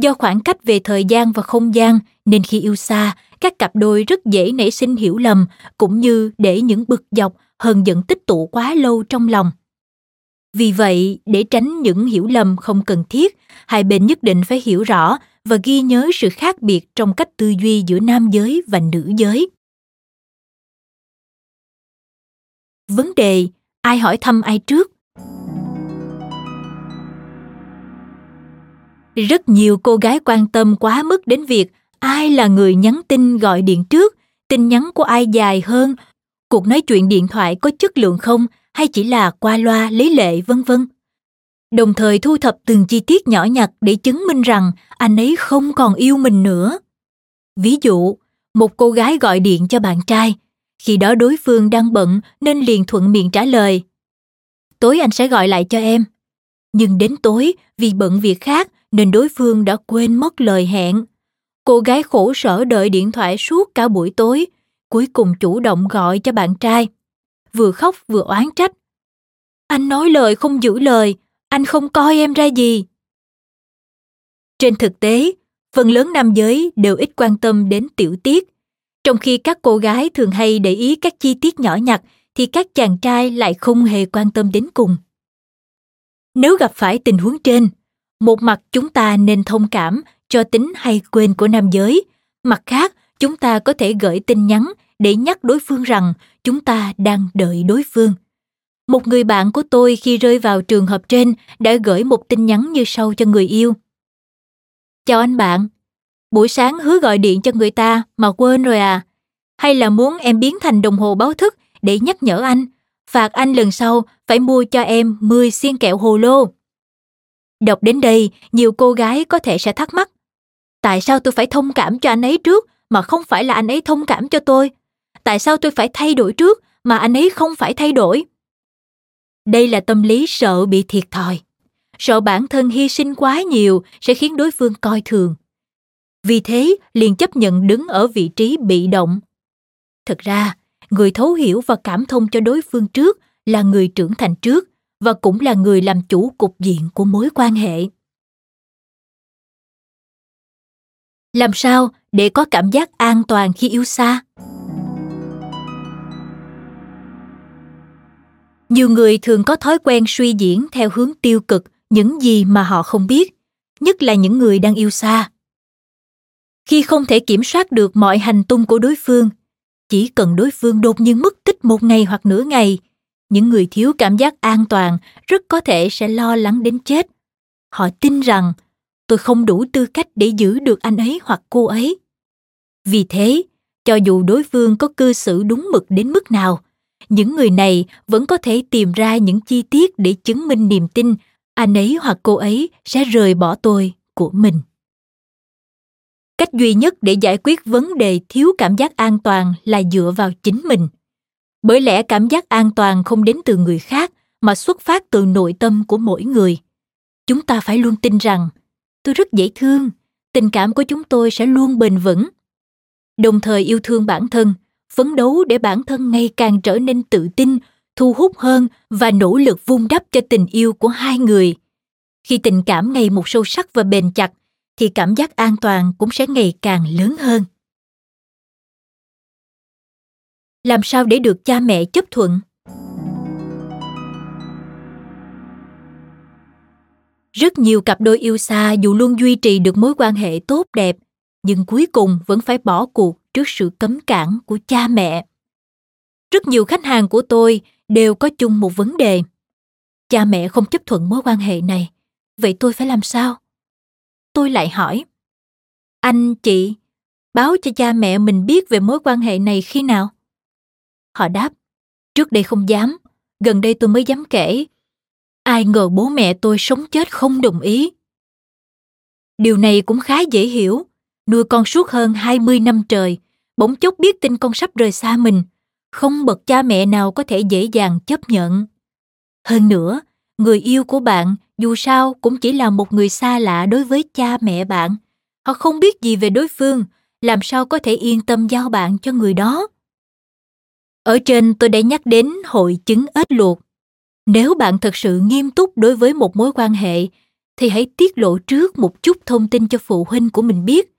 Do khoảng cách về thời gian và không gian nên khi yêu xa, các cặp đôi rất dễ nảy sinh hiểu lầm cũng như để những bực dọc, hờn giận tích tụ quá lâu trong lòng vì vậy, để tránh những hiểu lầm không cần thiết, hai bên nhất định phải hiểu rõ và ghi nhớ sự khác biệt trong cách tư duy giữa nam giới và nữ giới. Vấn đề ai hỏi thăm ai trước? Rất nhiều cô gái quan tâm quá mức đến việc ai là người nhắn tin gọi điện trước, tin nhắn của ai dài hơn, cuộc nói chuyện điện thoại có chất lượng không hay chỉ là qua loa, lý lệ, vân vân. Đồng thời thu thập từng chi tiết nhỏ nhặt để chứng minh rằng anh ấy không còn yêu mình nữa. Ví dụ, một cô gái gọi điện cho bạn trai. Khi đó đối phương đang bận nên liền thuận miệng trả lời. Tối anh sẽ gọi lại cho em. Nhưng đến tối, vì bận việc khác nên đối phương đã quên mất lời hẹn. Cô gái khổ sở đợi điện thoại suốt cả buổi tối, cuối cùng chủ động gọi cho bạn trai vừa khóc vừa oán trách. Anh nói lời không giữ lời, anh không coi em ra gì. Trên thực tế, phần lớn nam giới đều ít quan tâm đến tiểu tiết, trong khi các cô gái thường hay để ý các chi tiết nhỏ nhặt thì các chàng trai lại không hề quan tâm đến cùng. Nếu gặp phải tình huống trên, một mặt chúng ta nên thông cảm cho tính hay quên của nam giới, mặt khác chúng ta có thể gửi tin nhắn để nhắc đối phương rằng chúng ta đang đợi đối phương một người bạn của tôi khi rơi vào trường hợp trên đã gửi một tin nhắn như sau cho người yêu chào anh bạn buổi sáng hứa gọi điện cho người ta mà quên rồi à hay là muốn em biến thành đồng hồ báo thức để nhắc nhở anh phạt anh lần sau phải mua cho em 10 xiên kẹo hồ lô. Đọc đến đây, nhiều cô gái có thể sẽ thắc mắc. Tại sao tôi phải thông cảm cho anh ấy trước mà không phải là anh ấy thông cảm cho tôi? Tại sao tôi phải thay đổi trước mà anh ấy không phải thay đổi? Đây là tâm lý sợ bị thiệt thòi. Sợ bản thân hy sinh quá nhiều sẽ khiến đối phương coi thường. Vì thế, liền chấp nhận đứng ở vị trí bị động. Thực ra, người thấu hiểu và cảm thông cho đối phương trước là người trưởng thành trước và cũng là người làm chủ cục diện của mối quan hệ. Làm sao để có cảm giác an toàn khi yêu xa? Nhiều người thường có thói quen suy diễn theo hướng tiêu cực, những gì mà họ không biết, nhất là những người đang yêu xa. Khi không thể kiểm soát được mọi hành tung của đối phương, chỉ cần đối phương đột nhiên mất tích một ngày hoặc nửa ngày, những người thiếu cảm giác an toàn rất có thể sẽ lo lắng đến chết. Họ tin rằng, tôi không đủ tư cách để giữ được anh ấy hoặc cô ấy. Vì thế, cho dù đối phương có cư xử đúng mực đến mức nào những người này vẫn có thể tìm ra những chi tiết để chứng minh niềm tin. Anh ấy hoặc cô ấy sẽ rời bỏ tôi của mình. Cách duy nhất để giải quyết vấn đề thiếu cảm giác an toàn là dựa vào chính mình. Bởi lẽ cảm giác an toàn không đến từ người khác, mà xuất phát từ nội tâm của mỗi người. Chúng ta phải luôn tin rằng, tôi rất dễ thương, tình cảm của chúng tôi sẽ luôn bền vững. Đồng thời yêu thương bản thân phấn đấu để bản thân ngày càng trở nên tự tin, thu hút hơn và nỗ lực vun đắp cho tình yêu của hai người. Khi tình cảm ngày một sâu sắc và bền chặt, thì cảm giác an toàn cũng sẽ ngày càng lớn hơn. Làm sao để được cha mẹ chấp thuận? Rất nhiều cặp đôi yêu xa dù luôn duy trì được mối quan hệ tốt đẹp, nhưng cuối cùng vẫn phải bỏ cuộc trước sự cấm cản của cha mẹ. Rất nhiều khách hàng của tôi đều có chung một vấn đề. Cha mẹ không chấp thuận mối quan hệ này vậy tôi phải làm sao? Tôi lại hỏi anh chị báo cho cha mẹ mình biết về mối quan hệ này khi nào? Họ đáp trước đây không dám gần đây tôi mới dám kể. Ai ngờ bố mẹ tôi sống chết không đồng ý. Điều này cũng khá dễ hiểu nuôi con suốt hơn 20 năm trời, bỗng chốc biết tin con sắp rời xa mình, không bậc cha mẹ nào có thể dễ dàng chấp nhận. Hơn nữa, người yêu của bạn dù sao cũng chỉ là một người xa lạ đối với cha mẹ bạn. Họ không biết gì về đối phương, làm sao có thể yên tâm giao bạn cho người đó. Ở trên tôi đã nhắc đến hội chứng ếch luộc. Nếu bạn thật sự nghiêm túc đối với một mối quan hệ, thì hãy tiết lộ trước một chút thông tin cho phụ huynh của mình biết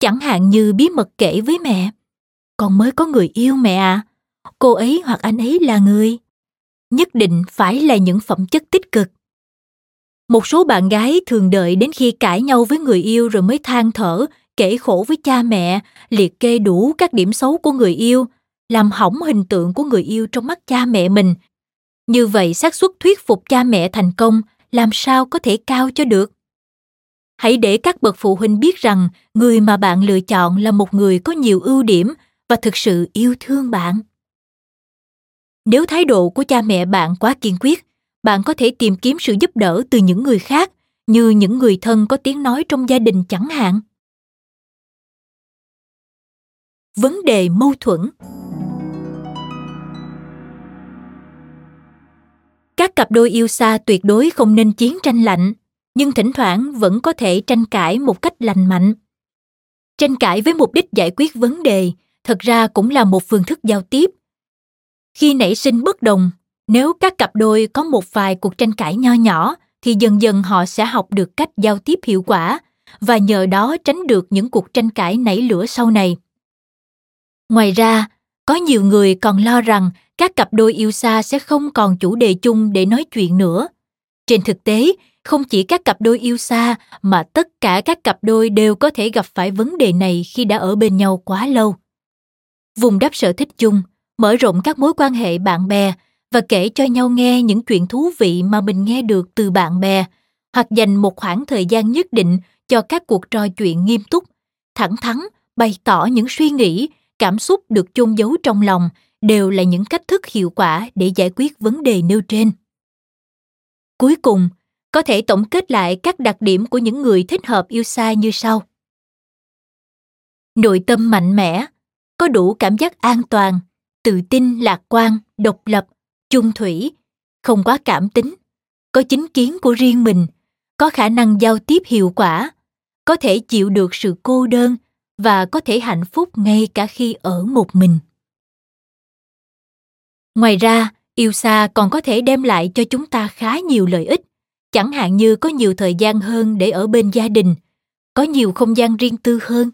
chẳng hạn như bí mật kể với mẹ. Con mới có người yêu mẹ à. Cô ấy hoặc anh ấy là người. Nhất định phải là những phẩm chất tích cực. Một số bạn gái thường đợi đến khi cãi nhau với người yêu rồi mới than thở, kể khổ với cha mẹ, liệt kê đủ các điểm xấu của người yêu, làm hỏng hình tượng của người yêu trong mắt cha mẹ mình. Như vậy xác suất thuyết phục cha mẹ thành công, làm sao có thể cao cho được? Hãy để các bậc phụ huynh biết rằng người mà bạn lựa chọn là một người có nhiều ưu điểm và thực sự yêu thương bạn. Nếu thái độ của cha mẹ bạn quá kiên quyết, bạn có thể tìm kiếm sự giúp đỡ từ những người khác, như những người thân có tiếng nói trong gia đình chẳng hạn. Vấn đề mâu thuẫn. Các cặp đôi yêu xa tuyệt đối không nên chiến tranh lạnh nhưng thỉnh thoảng vẫn có thể tranh cãi một cách lành mạnh. Tranh cãi với mục đích giải quyết vấn đề thật ra cũng là một phương thức giao tiếp. Khi nảy sinh bất đồng, nếu các cặp đôi có một vài cuộc tranh cãi nho nhỏ thì dần dần họ sẽ học được cách giao tiếp hiệu quả và nhờ đó tránh được những cuộc tranh cãi nảy lửa sau này. Ngoài ra, có nhiều người còn lo rằng các cặp đôi yêu xa sẽ không còn chủ đề chung để nói chuyện nữa. Trên thực tế không chỉ các cặp đôi yêu xa, mà tất cả các cặp đôi đều có thể gặp phải vấn đề này khi đã ở bên nhau quá lâu. Vùng đắp sở thích chung, mở rộng các mối quan hệ bạn bè và kể cho nhau nghe những chuyện thú vị mà mình nghe được từ bạn bè, hoặc dành một khoảng thời gian nhất định cho các cuộc trò chuyện nghiêm túc, thẳng thắn, bày tỏ những suy nghĩ, cảm xúc được chôn giấu trong lòng đều là những cách thức hiệu quả để giải quyết vấn đề nêu trên. Cuối cùng có thể tổng kết lại các đặc điểm của những người thích hợp yêu xa như sau. Nội tâm mạnh mẽ, có đủ cảm giác an toàn, tự tin, lạc quan, độc lập, chung thủy, không quá cảm tính, có chính kiến của riêng mình, có khả năng giao tiếp hiệu quả, có thể chịu được sự cô đơn và có thể hạnh phúc ngay cả khi ở một mình. Ngoài ra, yêu xa còn có thể đem lại cho chúng ta khá nhiều lợi ích chẳng hạn như có nhiều thời gian hơn để ở bên gia đình, có nhiều không gian riêng tư hơn.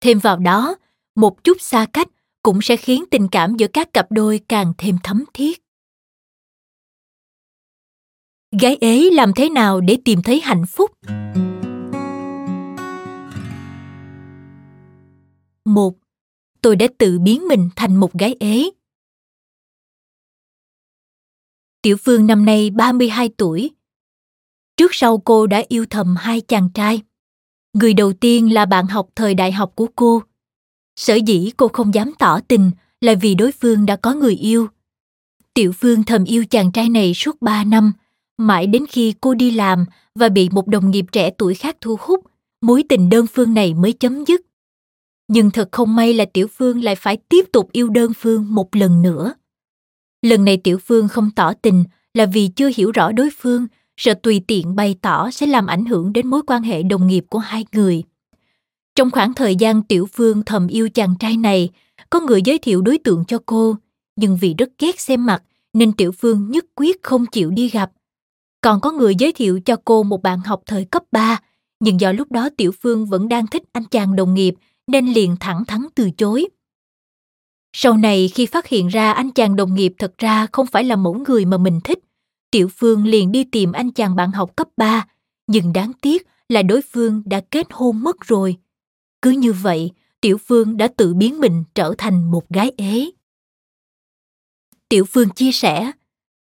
Thêm vào đó, một chút xa cách cũng sẽ khiến tình cảm giữa các cặp đôi càng thêm thấm thiết. Gái ế làm thế nào để tìm thấy hạnh phúc? Một, tôi đã tự biến mình thành một gái ế. Tiểu Phương năm nay 32 tuổi. Trước sau cô đã yêu thầm hai chàng trai. Người đầu tiên là bạn học thời đại học của cô. Sở dĩ cô không dám tỏ tình là vì đối phương đã có người yêu. Tiểu Phương thầm yêu chàng trai này suốt ba năm, mãi đến khi cô đi làm và bị một đồng nghiệp trẻ tuổi khác thu hút, mối tình đơn phương này mới chấm dứt. Nhưng thật không may là Tiểu Phương lại phải tiếp tục yêu đơn phương một lần nữa. Lần này Tiểu Phương không tỏ tình là vì chưa hiểu rõ đối phương, sợ tùy tiện bày tỏ sẽ làm ảnh hưởng đến mối quan hệ đồng nghiệp của hai người. Trong khoảng thời gian Tiểu Phương thầm yêu chàng trai này, có người giới thiệu đối tượng cho cô, nhưng vì rất ghét xem mặt nên Tiểu Phương nhất quyết không chịu đi gặp. Còn có người giới thiệu cho cô một bạn học thời cấp 3, nhưng do lúc đó Tiểu Phương vẫn đang thích anh chàng đồng nghiệp nên liền thẳng thắn từ chối. Sau này khi phát hiện ra anh chàng đồng nghiệp thật ra không phải là mẫu người mà mình thích, Tiểu Phương liền đi tìm anh chàng bạn học cấp 3, nhưng đáng tiếc là đối phương đã kết hôn mất rồi. Cứ như vậy, Tiểu Phương đã tự biến mình trở thành một gái ế. Tiểu Phương chia sẻ,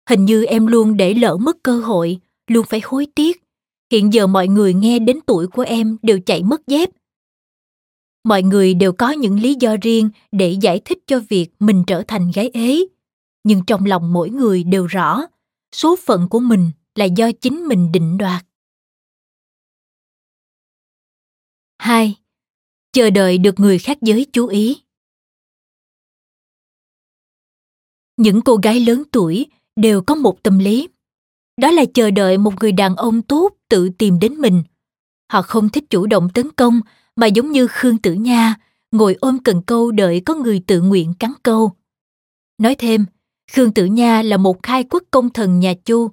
hình như em luôn để lỡ mất cơ hội, luôn phải hối tiếc. Hiện giờ mọi người nghe đến tuổi của em đều chạy mất dép. Mọi người đều có những lý do riêng để giải thích cho việc mình trở thành gái ế. Nhưng trong lòng mỗi người đều rõ, số phận của mình là do chính mình định đoạt. 2. Chờ đợi được người khác giới chú ý. Những cô gái lớn tuổi đều có một tâm lý. Đó là chờ đợi một người đàn ông tốt tự tìm đến mình. Họ không thích chủ động tấn công mà giống như Khương Tử Nha, ngồi ôm cần câu đợi có người tự nguyện cắn câu. Nói thêm, Khương Tử Nha là một khai quốc công thần nhà Chu.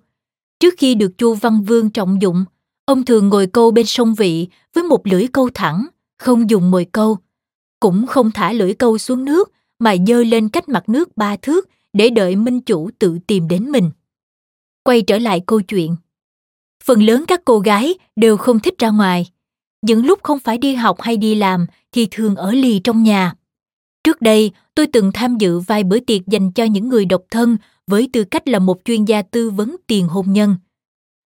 Trước khi được Chu Văn Vương trọng dụng, ông thường ngồi câu bên sông vị với một lưỡi câu thẳng, không dùng mồi câu. Cũng không thả lưỡi câu xuống nước mà dơ lên cách mặt nước ba thước để đợi minh chủ tự tìm đến mình. Quay trở lại câu chuyện. Phần lớn các cô gái đều không thích ra ngoài. Những lúc không phải đi học hay đi làm thì thường ở lì trong nhà. Trước đây, tôi từng tham dự vài bữa tiệc dành cho những người độc thân với tư cách là một chuyên gia tư vấn tiền hôn nhân.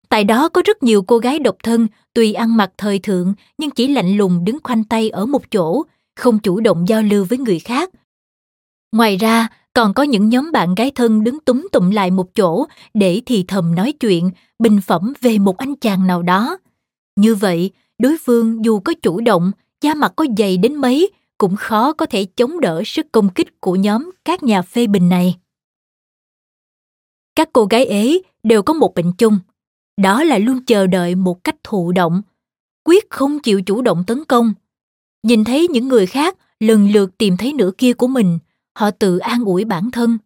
Tại đó có rất nhiều cô gái độc thân tuy ăn mặc thời thượng nhưng chỉ lạnh lùng đứng khoanh tay ở một chỗ, không chủ động giao lưu với người khác. Ngoài ra, còn có những nhóm bạn gái thân đứng túm tụm lại một chỗ để thì thầm nói chuyện, bình phẩm về một anh chàng nào đó. Như vậy, đối phương dù có chủ động, da mặt có dày đến mấy, cũng khó có thể chống đỡ sức công kích của nhóm các nhà phê bình này. Các cô gái ấy đều có một bệnh chung, đó là luôn chờ đợi một cách thụ động, quyết không chịu chủ động tấn công. Nhìn thấy những người khác lần lượt tìm thấy nửa kia của mình, họ tự an ủi bản thân.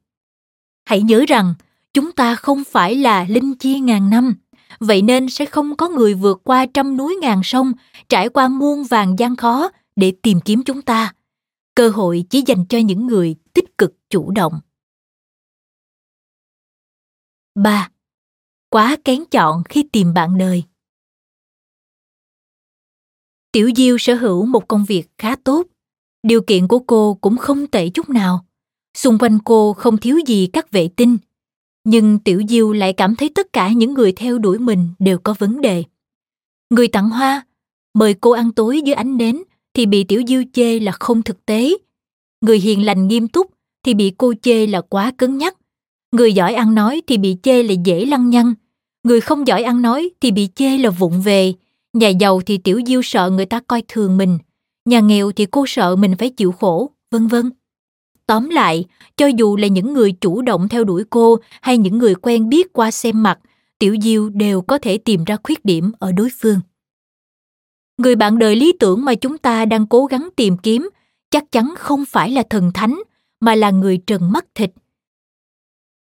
Hãy nhớ rằng, chúng ta không phải là linh chi ngàn năm, vậy nên sẽ không có người vượt qua trăm núi ngàn sông, trải qua muôn vàng gian khó để tìm kiếm chúng ta. Cơ hội chỉ dành cho những người tích cực chủ động. 3. Quá kén chọn khi tìm bạn đời. Tiểu Diêu sở hữu một công việc khá tốt. Điều kiện của cô cũng không tệ chút nào. Xung quanh cô không thiếu gì các vệ tinh. Nhưng Tiểu Diêu lại cảm thấy tất cả những người theo đuổi mình đều có vấn đề. Người tặng hoa, mời cô ăn tối dưới ánh nến thì bị Tiểu Diêu chê là không thực tế. Người hiền lành nghiêm túc thì bị cô chê là quá cứng nhắc. Người giỏi ăn nói thì bị chê là dễ lăng nhăng. Người không giỏi ăn nói thì bị chê là vụng về. Nhà giàu thì Tiểu Diêu sợ người ta coi thường mình. Nhà nghèo thì cô sợ mình phải chịu khổ, vân vân. Tóm lại, cho dù là những người chủ động theo đuổi cô hay những người quen biết qua xem mặt, Tiểu Diêu đều có thể tìm ra khuyết điểm ở đối phương. Người bạn đời lý tưởng mà chúng ta đang cố gắng tìm kiếm chắc chắn không phải là thần thánh, mà là người trần mắt thịt.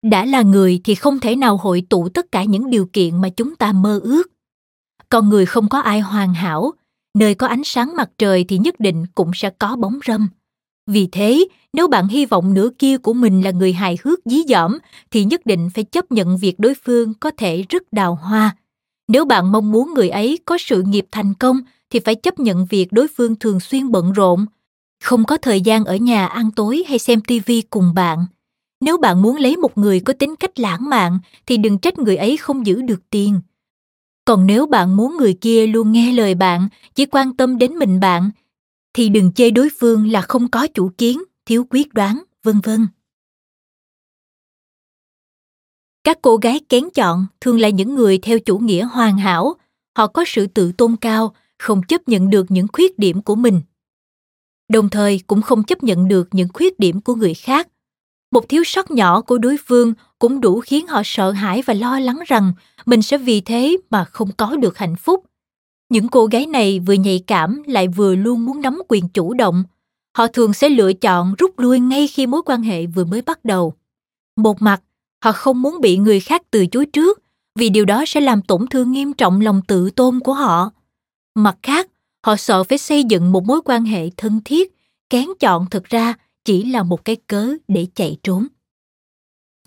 Đã là người thì không thể nào hội tụ tất cả những điều kiện mà chúng ta mơ ước. Con người không có ai hoàn hảo, nơi có ánh sáng mặt trời thì nhất định cũng sẽ có bóng râm vì thế, nếu bạn hy vọng nửa kia của mình là người hài hước dí dỏm, thì nhất định phải chấp nhận việc đối phương có thể rất đào hoa. Nếu bạn mong muốn người ấy có sự nghiệp thành công, thì phải chấp nhận việc đối phương thường xuyên bận rộn, không có thời gian ở nhà ăn tối hay xem tivi cùng bạn. nếu bạn muốn lấy một người có tính cách lãng mạn thì đừng trách người ấy không giữ được tiền còn nếu bạn muốn người kia luôn nghe lời bạn chỉ quan tâm đến mình bạn thì đừng chê đối phương là không có chủ kiến thiếu quyết đoán vân vân các cô gái kén chọn thường là những người theo chủ nghĩa hoàn hảo. Họ có sự tự tôn cao, không chấp nhận được những khuyết điểm của mình. Đồng thời cũng không chấp nhận được những khuyết điểm của người khác. Một thiếu sót nhỏ của đối phương cũng đủ khiến họ sợ hãi và lo lắng rằng mình sẽ vì thế mà không có được hạnh phúc. Những cô gái này vừa nhạy cảm lại vừa luôn muốn nắm quyền chủ động. Họ thường sẽ lựa chọn rút lui ngay khi mối quan hệ vừa mới bắt đầu. Một mặt họ không muốn bị người khác từ chối trước, vì điều đó sẽ làm tổn thương nghiêm trọng lòng tự tôn của họ mặt khác, họ sợ phải xây dựng một mối quan hệ thân thiết, kén chọn thực ra chỉ là một cái cớ để chạy trốn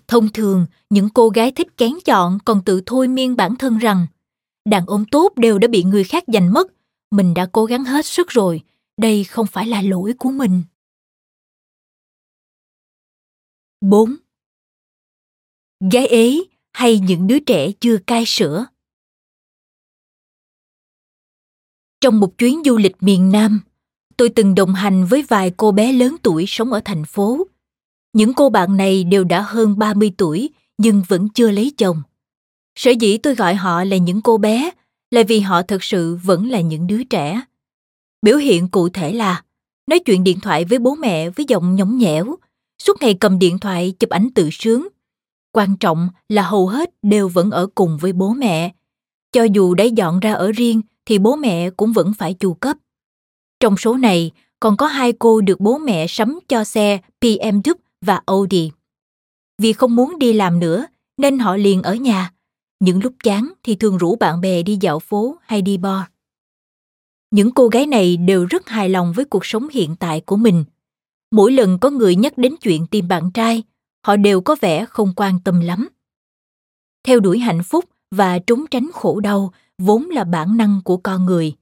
thông thường, những cô gái thích kén chọn còn tự thôi miên bản thân rằng, đàn ông tốt đều đã bị người khác giành mất, mình đã cố gắng hết sức rồi, đây không phải là lỗi của mình 4. Gái ế hay những đứa trẻ chưa cai sữa Trong một chuyến du lịch miền Nam, tôi từng đồng hành với vài cô bé lớn tuổi sống ở thành phố. Những cô bạn này đều đã hơn 30 tuổi nhưng vẫn chưa lấy chồng. Sở dĩ tôi gọi họ là những cô bé là vì họ thực sự vẫn là những đứa trẻ. Biểu hiện cụ thể là nói chuyện điện thoại với bố mẹ với giọng nhõng nhẽo, suốt ngày cầm điện thoại chụp ảnh tự sướng. Quan trọng là hầu hết đều vẫn ở cùng với bố mẹ. Cho dù đã dọn ra ở riêng thì bố mẹ cũng vẫn phải chu cấp. Trong số này, còn có hai cô được bố mẹ sắm cho xe BMW và Audi. Vì không muốn đi làm nữa, nên họ liền ở nhà. Những lúc chán thì thường rủ bạn bè đi dạo phố hay đi bar. Những cô gái này đều rất hài lòng với cuộc sống hiện tại của mình. Mỗi lần có người nhắc đến chuyện tìm bạn trai, họ đều có vẻ không quan tâm lắm. Theo đuổi hạnh phúc và trốn tránh khổ đau vốn là bản năng của con người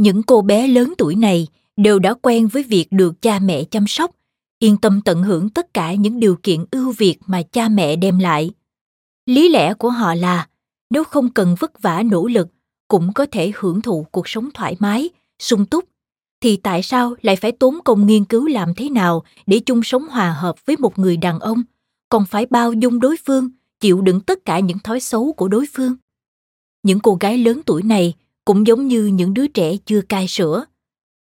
những cô bé lớn tuổi này đều đã quen với việc được cha mẹ chăm sóc, yên tâm tận hưởng tất cả những điều kiện ưu việt mà cha mẹ đem lại lý lẽ của họ là, nếu không cần vất vả nỗ lực, cũng có thể hưởng thụ cuộc sống thoải mái, sung túc thì tại sao lại phải tốn công nghiên cứu làm thế nào để chung sống hòa hợp với một người đàn ông? Còn phải bao dung đối phương, chịu đựng tất cả những thói xấu của đối phương. Những cô gái lớn tuổi này cũng giống như những đứa trẻ chưa cai sữa.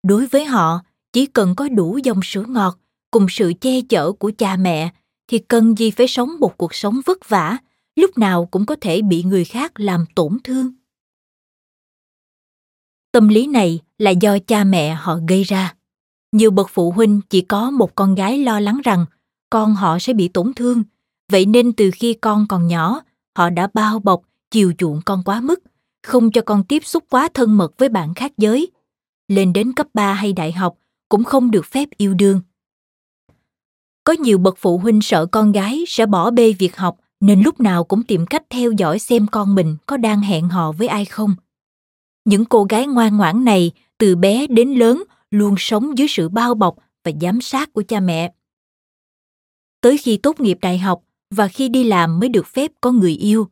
Đối với họ, chỉ cần có đủ dòng sữa ngọt cùng sự che chở của cha mẹ thì cần gì phải sống một cuộc sống vất vả, lúc nào cũng có thể bị người khác làm tổn thương tâm lý này là do cha mẹ họ gây ra nhiều bậc phụ huynh chỉ có một con gái lo lắng rằng con họ sẽ bị tổn thương vậy nên từ khi con còn nhỏ họ đã bao bọc chiều chuộng con quá mức, không cho con tiếp xúc quá thân mật với bạn khác giới. Lên đến cấp 3 hay đại học cũng không được phép yêu đương. Có nhiều bậc phụ huynh sợ con gái sẽ bỏ bê việc học nên lúc nào cũng tìm cách theo dõi xem con mình có đang hẹn hò với ai không. Những cô gái ngoan ngoãn này từ bé đến lớn luôn sống dưới sự bao bọc và giám sát của cha mẹ. Tới khi tốt nghiệp đại học và khi đi làm mới được phép có người yêu,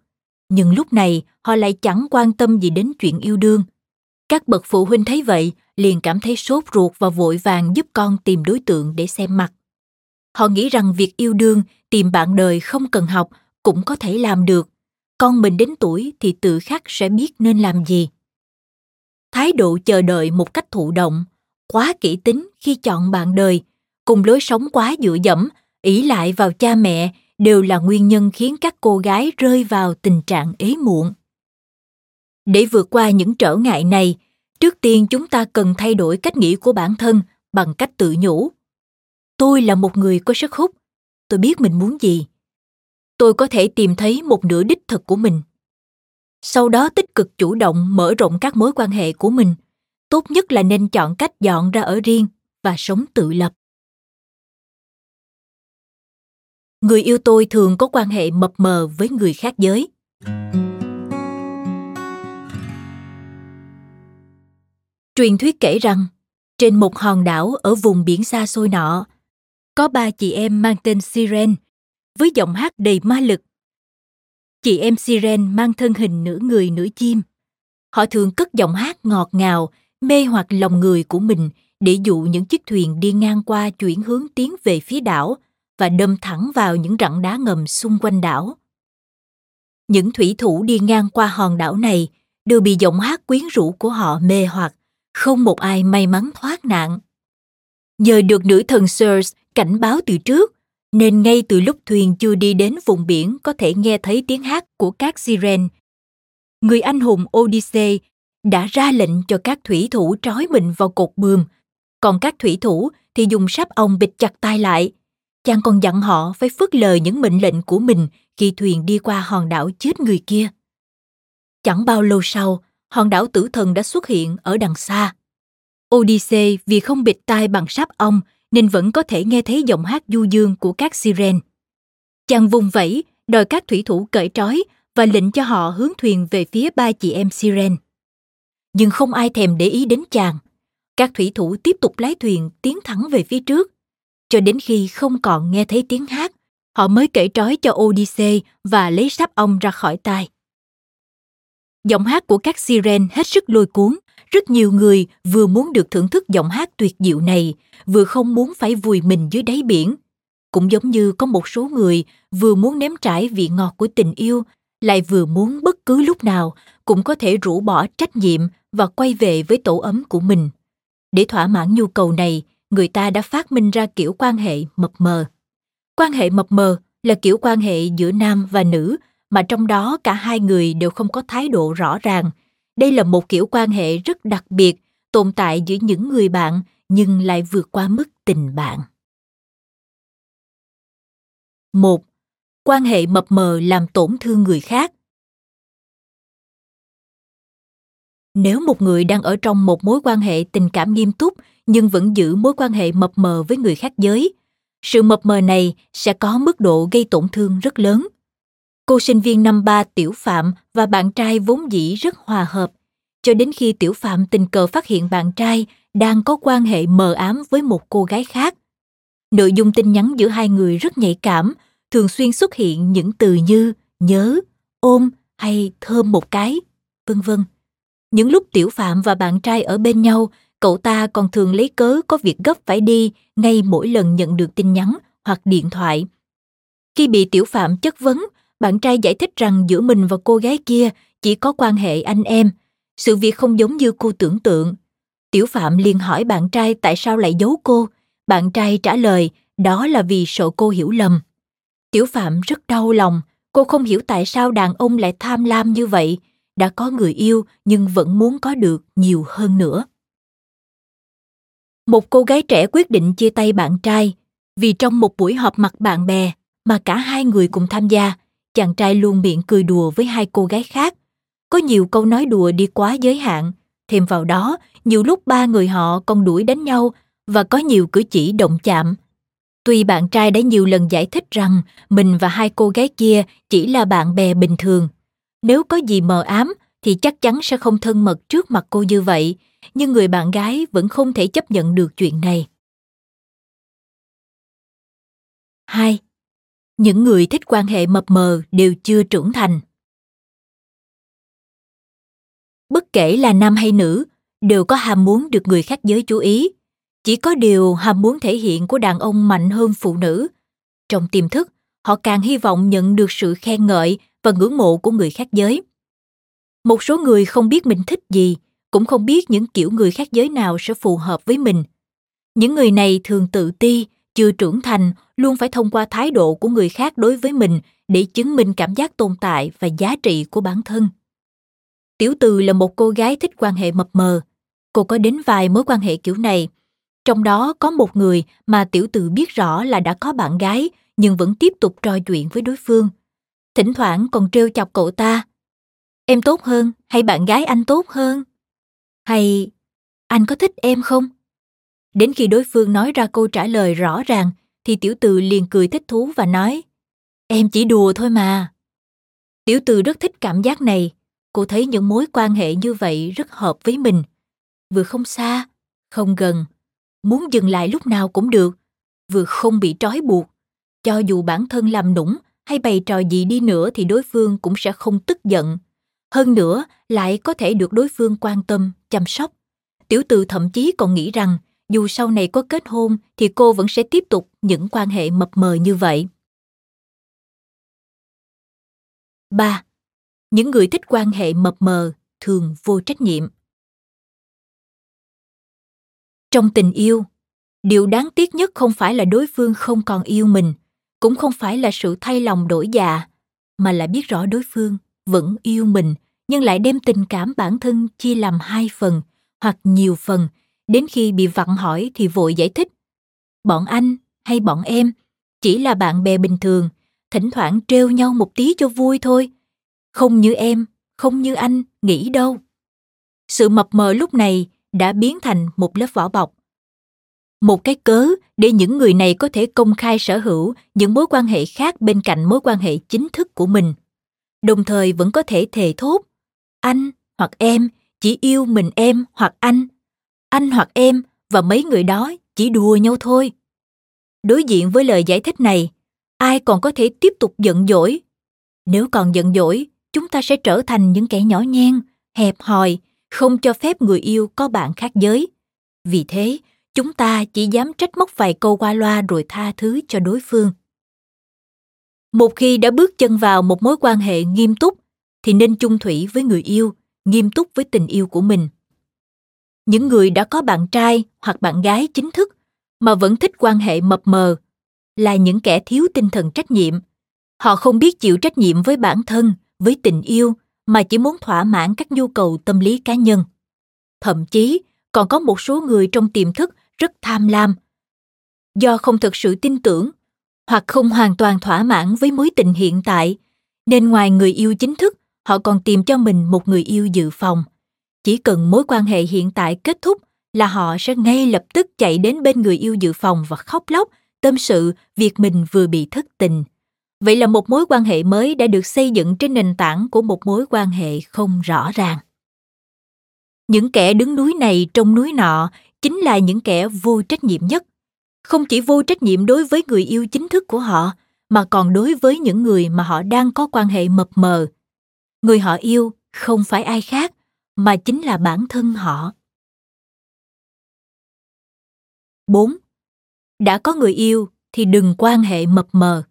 nhưng lúc này họ lại chẳng quan tâm gì đến chuyện yêu đương. Các bậc phụ huynh thấy vậy liền cảm thấy sốt ruột và vội vàng giúp con tìm đối tượng để xem mặt. Họ nghĩ rằng việc yêu đương, tìm bạn đời không cần học cũng có thể làm được. Con mình đến tuổi thì tự khắc sẽ biết nên làm gì thái độ chờ đợi một cách thụ động, quá kỹ tính khi chọn bạn đời, cùng lối sống quá dựa dẫm, ỷ lại vào cha mẹ đều là nguyên nhân khiến các cô gái rơi vào tình trạng ế muộn. Để vượt qua những trở ngại này, trước tiên chúng ta cần thay đổi cách nghĩ của bản thân bằng cách tự nhủ. Tôi là một người có sức hút, tôi biết mình muốn gì. Tôi có thể tìm thấy một nửa đích thực của mình sau đó tích cực chủ động mở rộng các mối quan hệ của mình. Tốt nhất là nên chọn cách dọn ra ở riêng và sống tự lập. Người yêu tôi thường có quan hệ mập mờ với người khác giới. Truyền thuyết kể rằng trên một hòn đảo ở vùng biển xa xôi nọ có ba chị em mang tên Siren, với giọng hát đầy ma lực. Chị em Siren mang thân hình nửa người nửa chim. Họ thường cất giọng hát ngọt ngào, mê hoặc lòng người của mình để dụ những chiếc thuyền đi ngang qua chuyển hướng tiến về phía đảo và đâm thẳng vào những rặng đá ngầm xung quanh đảo. Những thủy thủ đi ngang qua hòn đảo này đều bị giọng hát quyến rũ của họ mê hoặc, không một ai may mắn thoát nạn. Nhờ được nữ thần Sirs cảnh báo từ trước, nên ngay từ lúc thuyền chưa đi đến vùng biển có thể nghe thấy tiếng hát của các siren. Người anh hùng Odyssey đã ra lệnh cho các thủy thủ trói mình vào cột buồm, còn các thủy thủ thì dùng sáp ong bịt chặt tay lại. Chàng còn dặn họ phải phớt lờ những mệnh lệnh của mình khi thuyền đi qua hòn đảo chết người kia. Chẳng bao lâu sau, hòn đảo tử thần đã xuất hiện ở đằng xa. Odyssey vì không bịt tai bằng sáp ong nên vẫn có thể nghe thấy giọng hát du dương của các siren. Chàng vùng vẫy, đòi các thủy thủ cởi trói và lệnh cho họ hướng thuyền về phía ba chị em siren. Nhưng không ai thèm để ý đến chàng. Các thủy thủ tiếp tục lái thuyền tiến thẳng về phía trước. Cho đến khi không còn nghe thấy tiếng hát, họ mới cởi trói cho Odyssey và lấy sáp ong ra khỏi tai. Giọng hát của các siren hết sức lôi cuốn, rất nhiều người vừa muốn được thưởng thức giọng hát tuyệt diệu này, vừa không muốn phải vùi mình dưới đáy biển. Cũng giống như có một số người vừa muốn nếm trải vị ngọt của tình yêu, lại vừa muốn bất cứ lúc nào cũng có thể rũ bỏ trách nhiệm và quay về với tổ ấm của mình. Để thỏa mãn nhu cầu này, người ta đã phát minh ra kiểu quan hệ mập mờ. Quan hệ mập mờ là kiểu quan hệ giữa nam và nữ mà trong đó cả hai người đều không có thái độ rõ ràng. Đây là một kiểu quan hệ rất đặc biệt, tồn tại giữa những người bạn nhưng lại vượt qua mức tình bạn. Một, Quan hệ mập mờ làm tổn thương người khác. Nếu một người đang ở trong một mối quan hệ tình cảm nghiêm túc nhưng vẫn giữ mối quan hệ mập mờ với người khác giới, sự mập mờ này sẽ có mức độ gây tổn thương rất lớn. Cô sinh viên năm ba Tiểu Phạm và bạn trai vốn dĩ rất hòa hợp, cho đến khi Tiểu Phạm tình cờ phát hiện bạn trai đang có quan hệ mờ ám với một cô gái khác. Nội dung tin nhắn giữa hai người rất nhạy cảm, thường xuyên xuất hiện những từ như nhớ, ôm hay thơm một cái, vân vân. Những lúc Tiểu Phạm và bạn trai ở bên nhau, cậu ta còn thường lấy cớ có việc gấp phải đi ngay mỗi lần nhận được tin nhắn hoặc điện thoại. Khi bị Tiểu Phạm chất vấn, bạn trai giải thích rằng giữa mình và cô gái kia chỉ có quan hệ anh em. Sự việc không giống như cô tưởng tượng. Tiểu Phạm liền hỏi bạn trai tại sao lại giấu cô. Bạn trai trả lời đó là vì sợ cô hiểu lầm. Tiểu Phạm rất đau lòng, cô không hiểu tại sao đàn ông lại tham lam như vậy, đã có người yêu nhưng vẫn muốn có được nhiều hơn nữa. Một cô gái trẻ quyết định chia tay bạn trai vì trong một buổi họp mặt bạn bè mà cả hai người cùng tham gia, chàng trai luôn miệng cười đùa với hai cô gái khác. Có nhiều câu nói đùa đi quá giới hạn, thêm vào đó, nhiều lúc ba người họ còn đuổi đánh nhau và có nhiều cử chỉ động chạm. Tuy bạn trai đã nhiều lần giải thích rằng mình và hai cô gái kia chỉ là bạn bè bình thường, nếu có gì mờ ám thì chắc chắn sẽ không thân mật trước mặt cô như vậy, nhưng người bạn gái vẫn không thể chấp nhận được chuyện này. 2. Những người thích quan hệ mập mờ đều chưa trưởng thành. Bất kể là nam hay nữ, đều có ham muốn được người khác giới chú ý. Chỉ có điều ham muốn thể hiện của đàn ông mạnh hơn phụ nữ. Trong tiềm thức, họ càng hy vọng nhận được sự khen ngợi và ngưỡng mộ của người khác giới. Một số người không biết mình thích gì, cũng không biết những kiểu người khác giới nào sẽ phù hợp với mình. Những người này thường tự ti, chưa trưởng thành, luôn phải thông qua thái độ của người khác đối với mình để chứng minh cảm giác tồn tại và giá trị của bản thân. Tiểu Từ là một cô gái thích quan hệ mập mờ. Cô có đến vài mối quan hệ kiểu này. Trong đó có một người mà Tiểu Từ biết rõ là đã có bạn gái nhưng vẫn tiếp tục trò chuyện với đối phương. Thỉnh thoảng còn trêu chọc cậu ta. Em tốt hơn hay bạn gái anh tốt hơn? Hay anh có thích em không? Đến khi đối phương nói ra câu trả lời rõ ràng thì tiểu từ liền cười thích thú và nói Em chỉ đùa thôi mà. Tiểu từ rất thích cảm giác này. Cô thấy những mối quan hệ như vậy rất hợp với mình. Vừa không xa, không gần. Muốn dừng lại lúc nào cũng được. vừa không bị trói buộc cho dù bản thân làm nũng hay bày trò gì đi nữa thì đối phương cũng sẽ không tức giận hơn nữa lại có thể được đối phương quan tâm chăm sóc tiểu từ thậm chí còn nghĩ rằng dù sau này có kết hôn thì cô vẫn sẽ tiếp tục những quan hệ mập mờ như vậy 3. Những người thích quan hệ mập mờ thường vô trách nhiệm. Trong tình yêu, điều đáng tiếc nhất không phải là đối phương không còn yêu mình, cũng không phải là sự thay lòng đổi dạ, mà là biết rõ đối phương vẫn yêu mình nhưng lại đem tình cảm bản thân chia làm hai phần hoặc nhiều phần đến khi bị vặn hỏi thì vội giải thích. Bọn anh hay bọn em chỉ là bạn bè bình thường, thỉnh thoảng trêu nhau một tí cho vui thôi. Không như em, không như anh, nghĩ đâu. Sự mập mờ lúc này đã biến thành một lớp vỏ bọc. Một cái cớ để những người này có thể công khai sở hữu những mối quan hệ khác bên cạnh mối quan hệ chính thức của mình. Đồng thời vẫn có thể thề thốt, anh hoặc em chỉ yêu mình em hoặc anh anh hoặc em và mấy người đó chỉ đùa nhau thôi. Đối diện với lời giải thích này, ai còn có thể tiếp tục giận dỗi? Nếu còn giận dỗi, chúng ta sẽ trở thành những kẻ nhỏ nhen, hẹp hòi, không cho phép người yêu có bạn khác giới. Vì thế, chúng ta chỉ dám trách móc vài câu qua loa rồi tha thứ cho đối phương. Một khi đã bước chân vào một mối quan hệ nghiêm túc, thì nên chung thủy với người yêu, nghiêm túc với tình yêu của mình những người đã có bạn trai hoặc bạn gái chính thức mà vẫn thích quan hệ mập mờ là những kẻ thiếu tinh thần trách nhiệm. Họ không biết chịu trách nhiệm với bản thân, với tình yêu, mà chỉ muốn thỏa mãn các nhu cầu tâm lý cá nhân. Thậm chí, còn có một số người trong tiềm thức rất tham lam. Do không thực sự tin tưởng hoặc không hoàn toàn thỏa mãn với mối tình hiện tại, nên ngoài người yêu chính thức, họ còn tìm cho mình một người yêu dự phòng chỉ cần mối quan hệ hiện tại kết thúc là họ sẽ ngay lập tức chạy đến bên người yêu dự phòng và khóc lóc tâm sự việc mình vừa bị thất tình. Vậy là một mối quan hệ mới đã được xây dựng trên nền tảng của một mối quan hệ không rõ ràng. Những kẻ đứng núi này trong núi nọ chính là những kẻ vô trách nhiệm nhất. Không chỉ vô trách nhiệm đối với người yêu chính thức của họ, mà còn đối với những người mà họ đang có quan hệ mập mờ. Người họ yêu không phải ai khác mà chính là bản thân họ 4. Đã có người yêu thì đừng quan hệ mập mờ.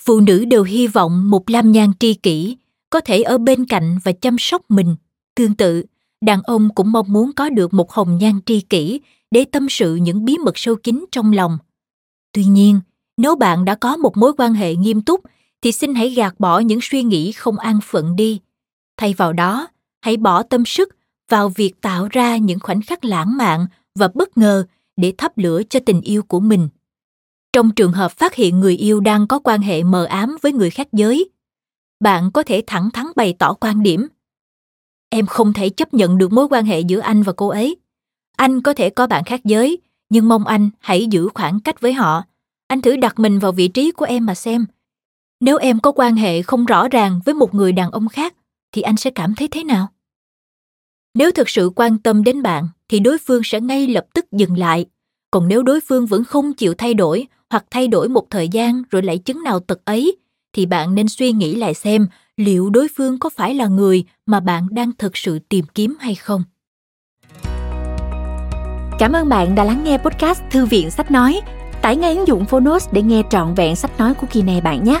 Phụ nữ đều hy vọng một lam nhan tri kỷ có thể ở bên cạnh và chăm sóc mình. Tương tự, đàn ông cũng mong muốn có được một hồng nhan tri kỷ để tâm sự những bí mật sâu kín trong lòng. Tuy nhiên, nếu bạn đã có một mối quan hệ nghiêm túc thì xin hãy gạt bỏ những suy nghĩ không an phận đi. Thay vào đó, hãy bỏ tâm sức vào việc tạo ra những khoảnh khắc lãng mạn và bất ngờ để thắp lửa cho tình yêu của mình. Trong trường hợp phát hiện người yêu đang có quan hệ mờ ám với người khác giới, bạn có thể thẳng thắn bày tỏ quan điểm. Em không thể chấp nhận được mối quan hệ giữa anh và cô ấy. Anh có thể có bạn khác giới, nhưng mong anh hãy giữ khoảng cách với họ. Anh thử đặt mình vào vị trí của em mà xem. Nếu em có quan hệ không rõ ràng với một người đàn ông khác, thì anh sẽ cảm thấy thế nào? Nếu thực sự quan tâm đến bạn thì đối phương sẽ ngay lập tức dừng lại. Còn nếu đối phương vẫn không chịu thay đổi hoặc thay đổi một thời gian rồi lại chứng nào tật ấy thì bạn nên suy nghĩ lại xem liệu đối phương có phải là người mà bạn đang thực sự tìm kiếm hay không. Cảm ơn bạn đã lắng nghe podcast Thư viện Sách Nói. Tải ngay ứng dụng Phonos để nghe trọn vẹn sách nói của kỳ này bạn nhé.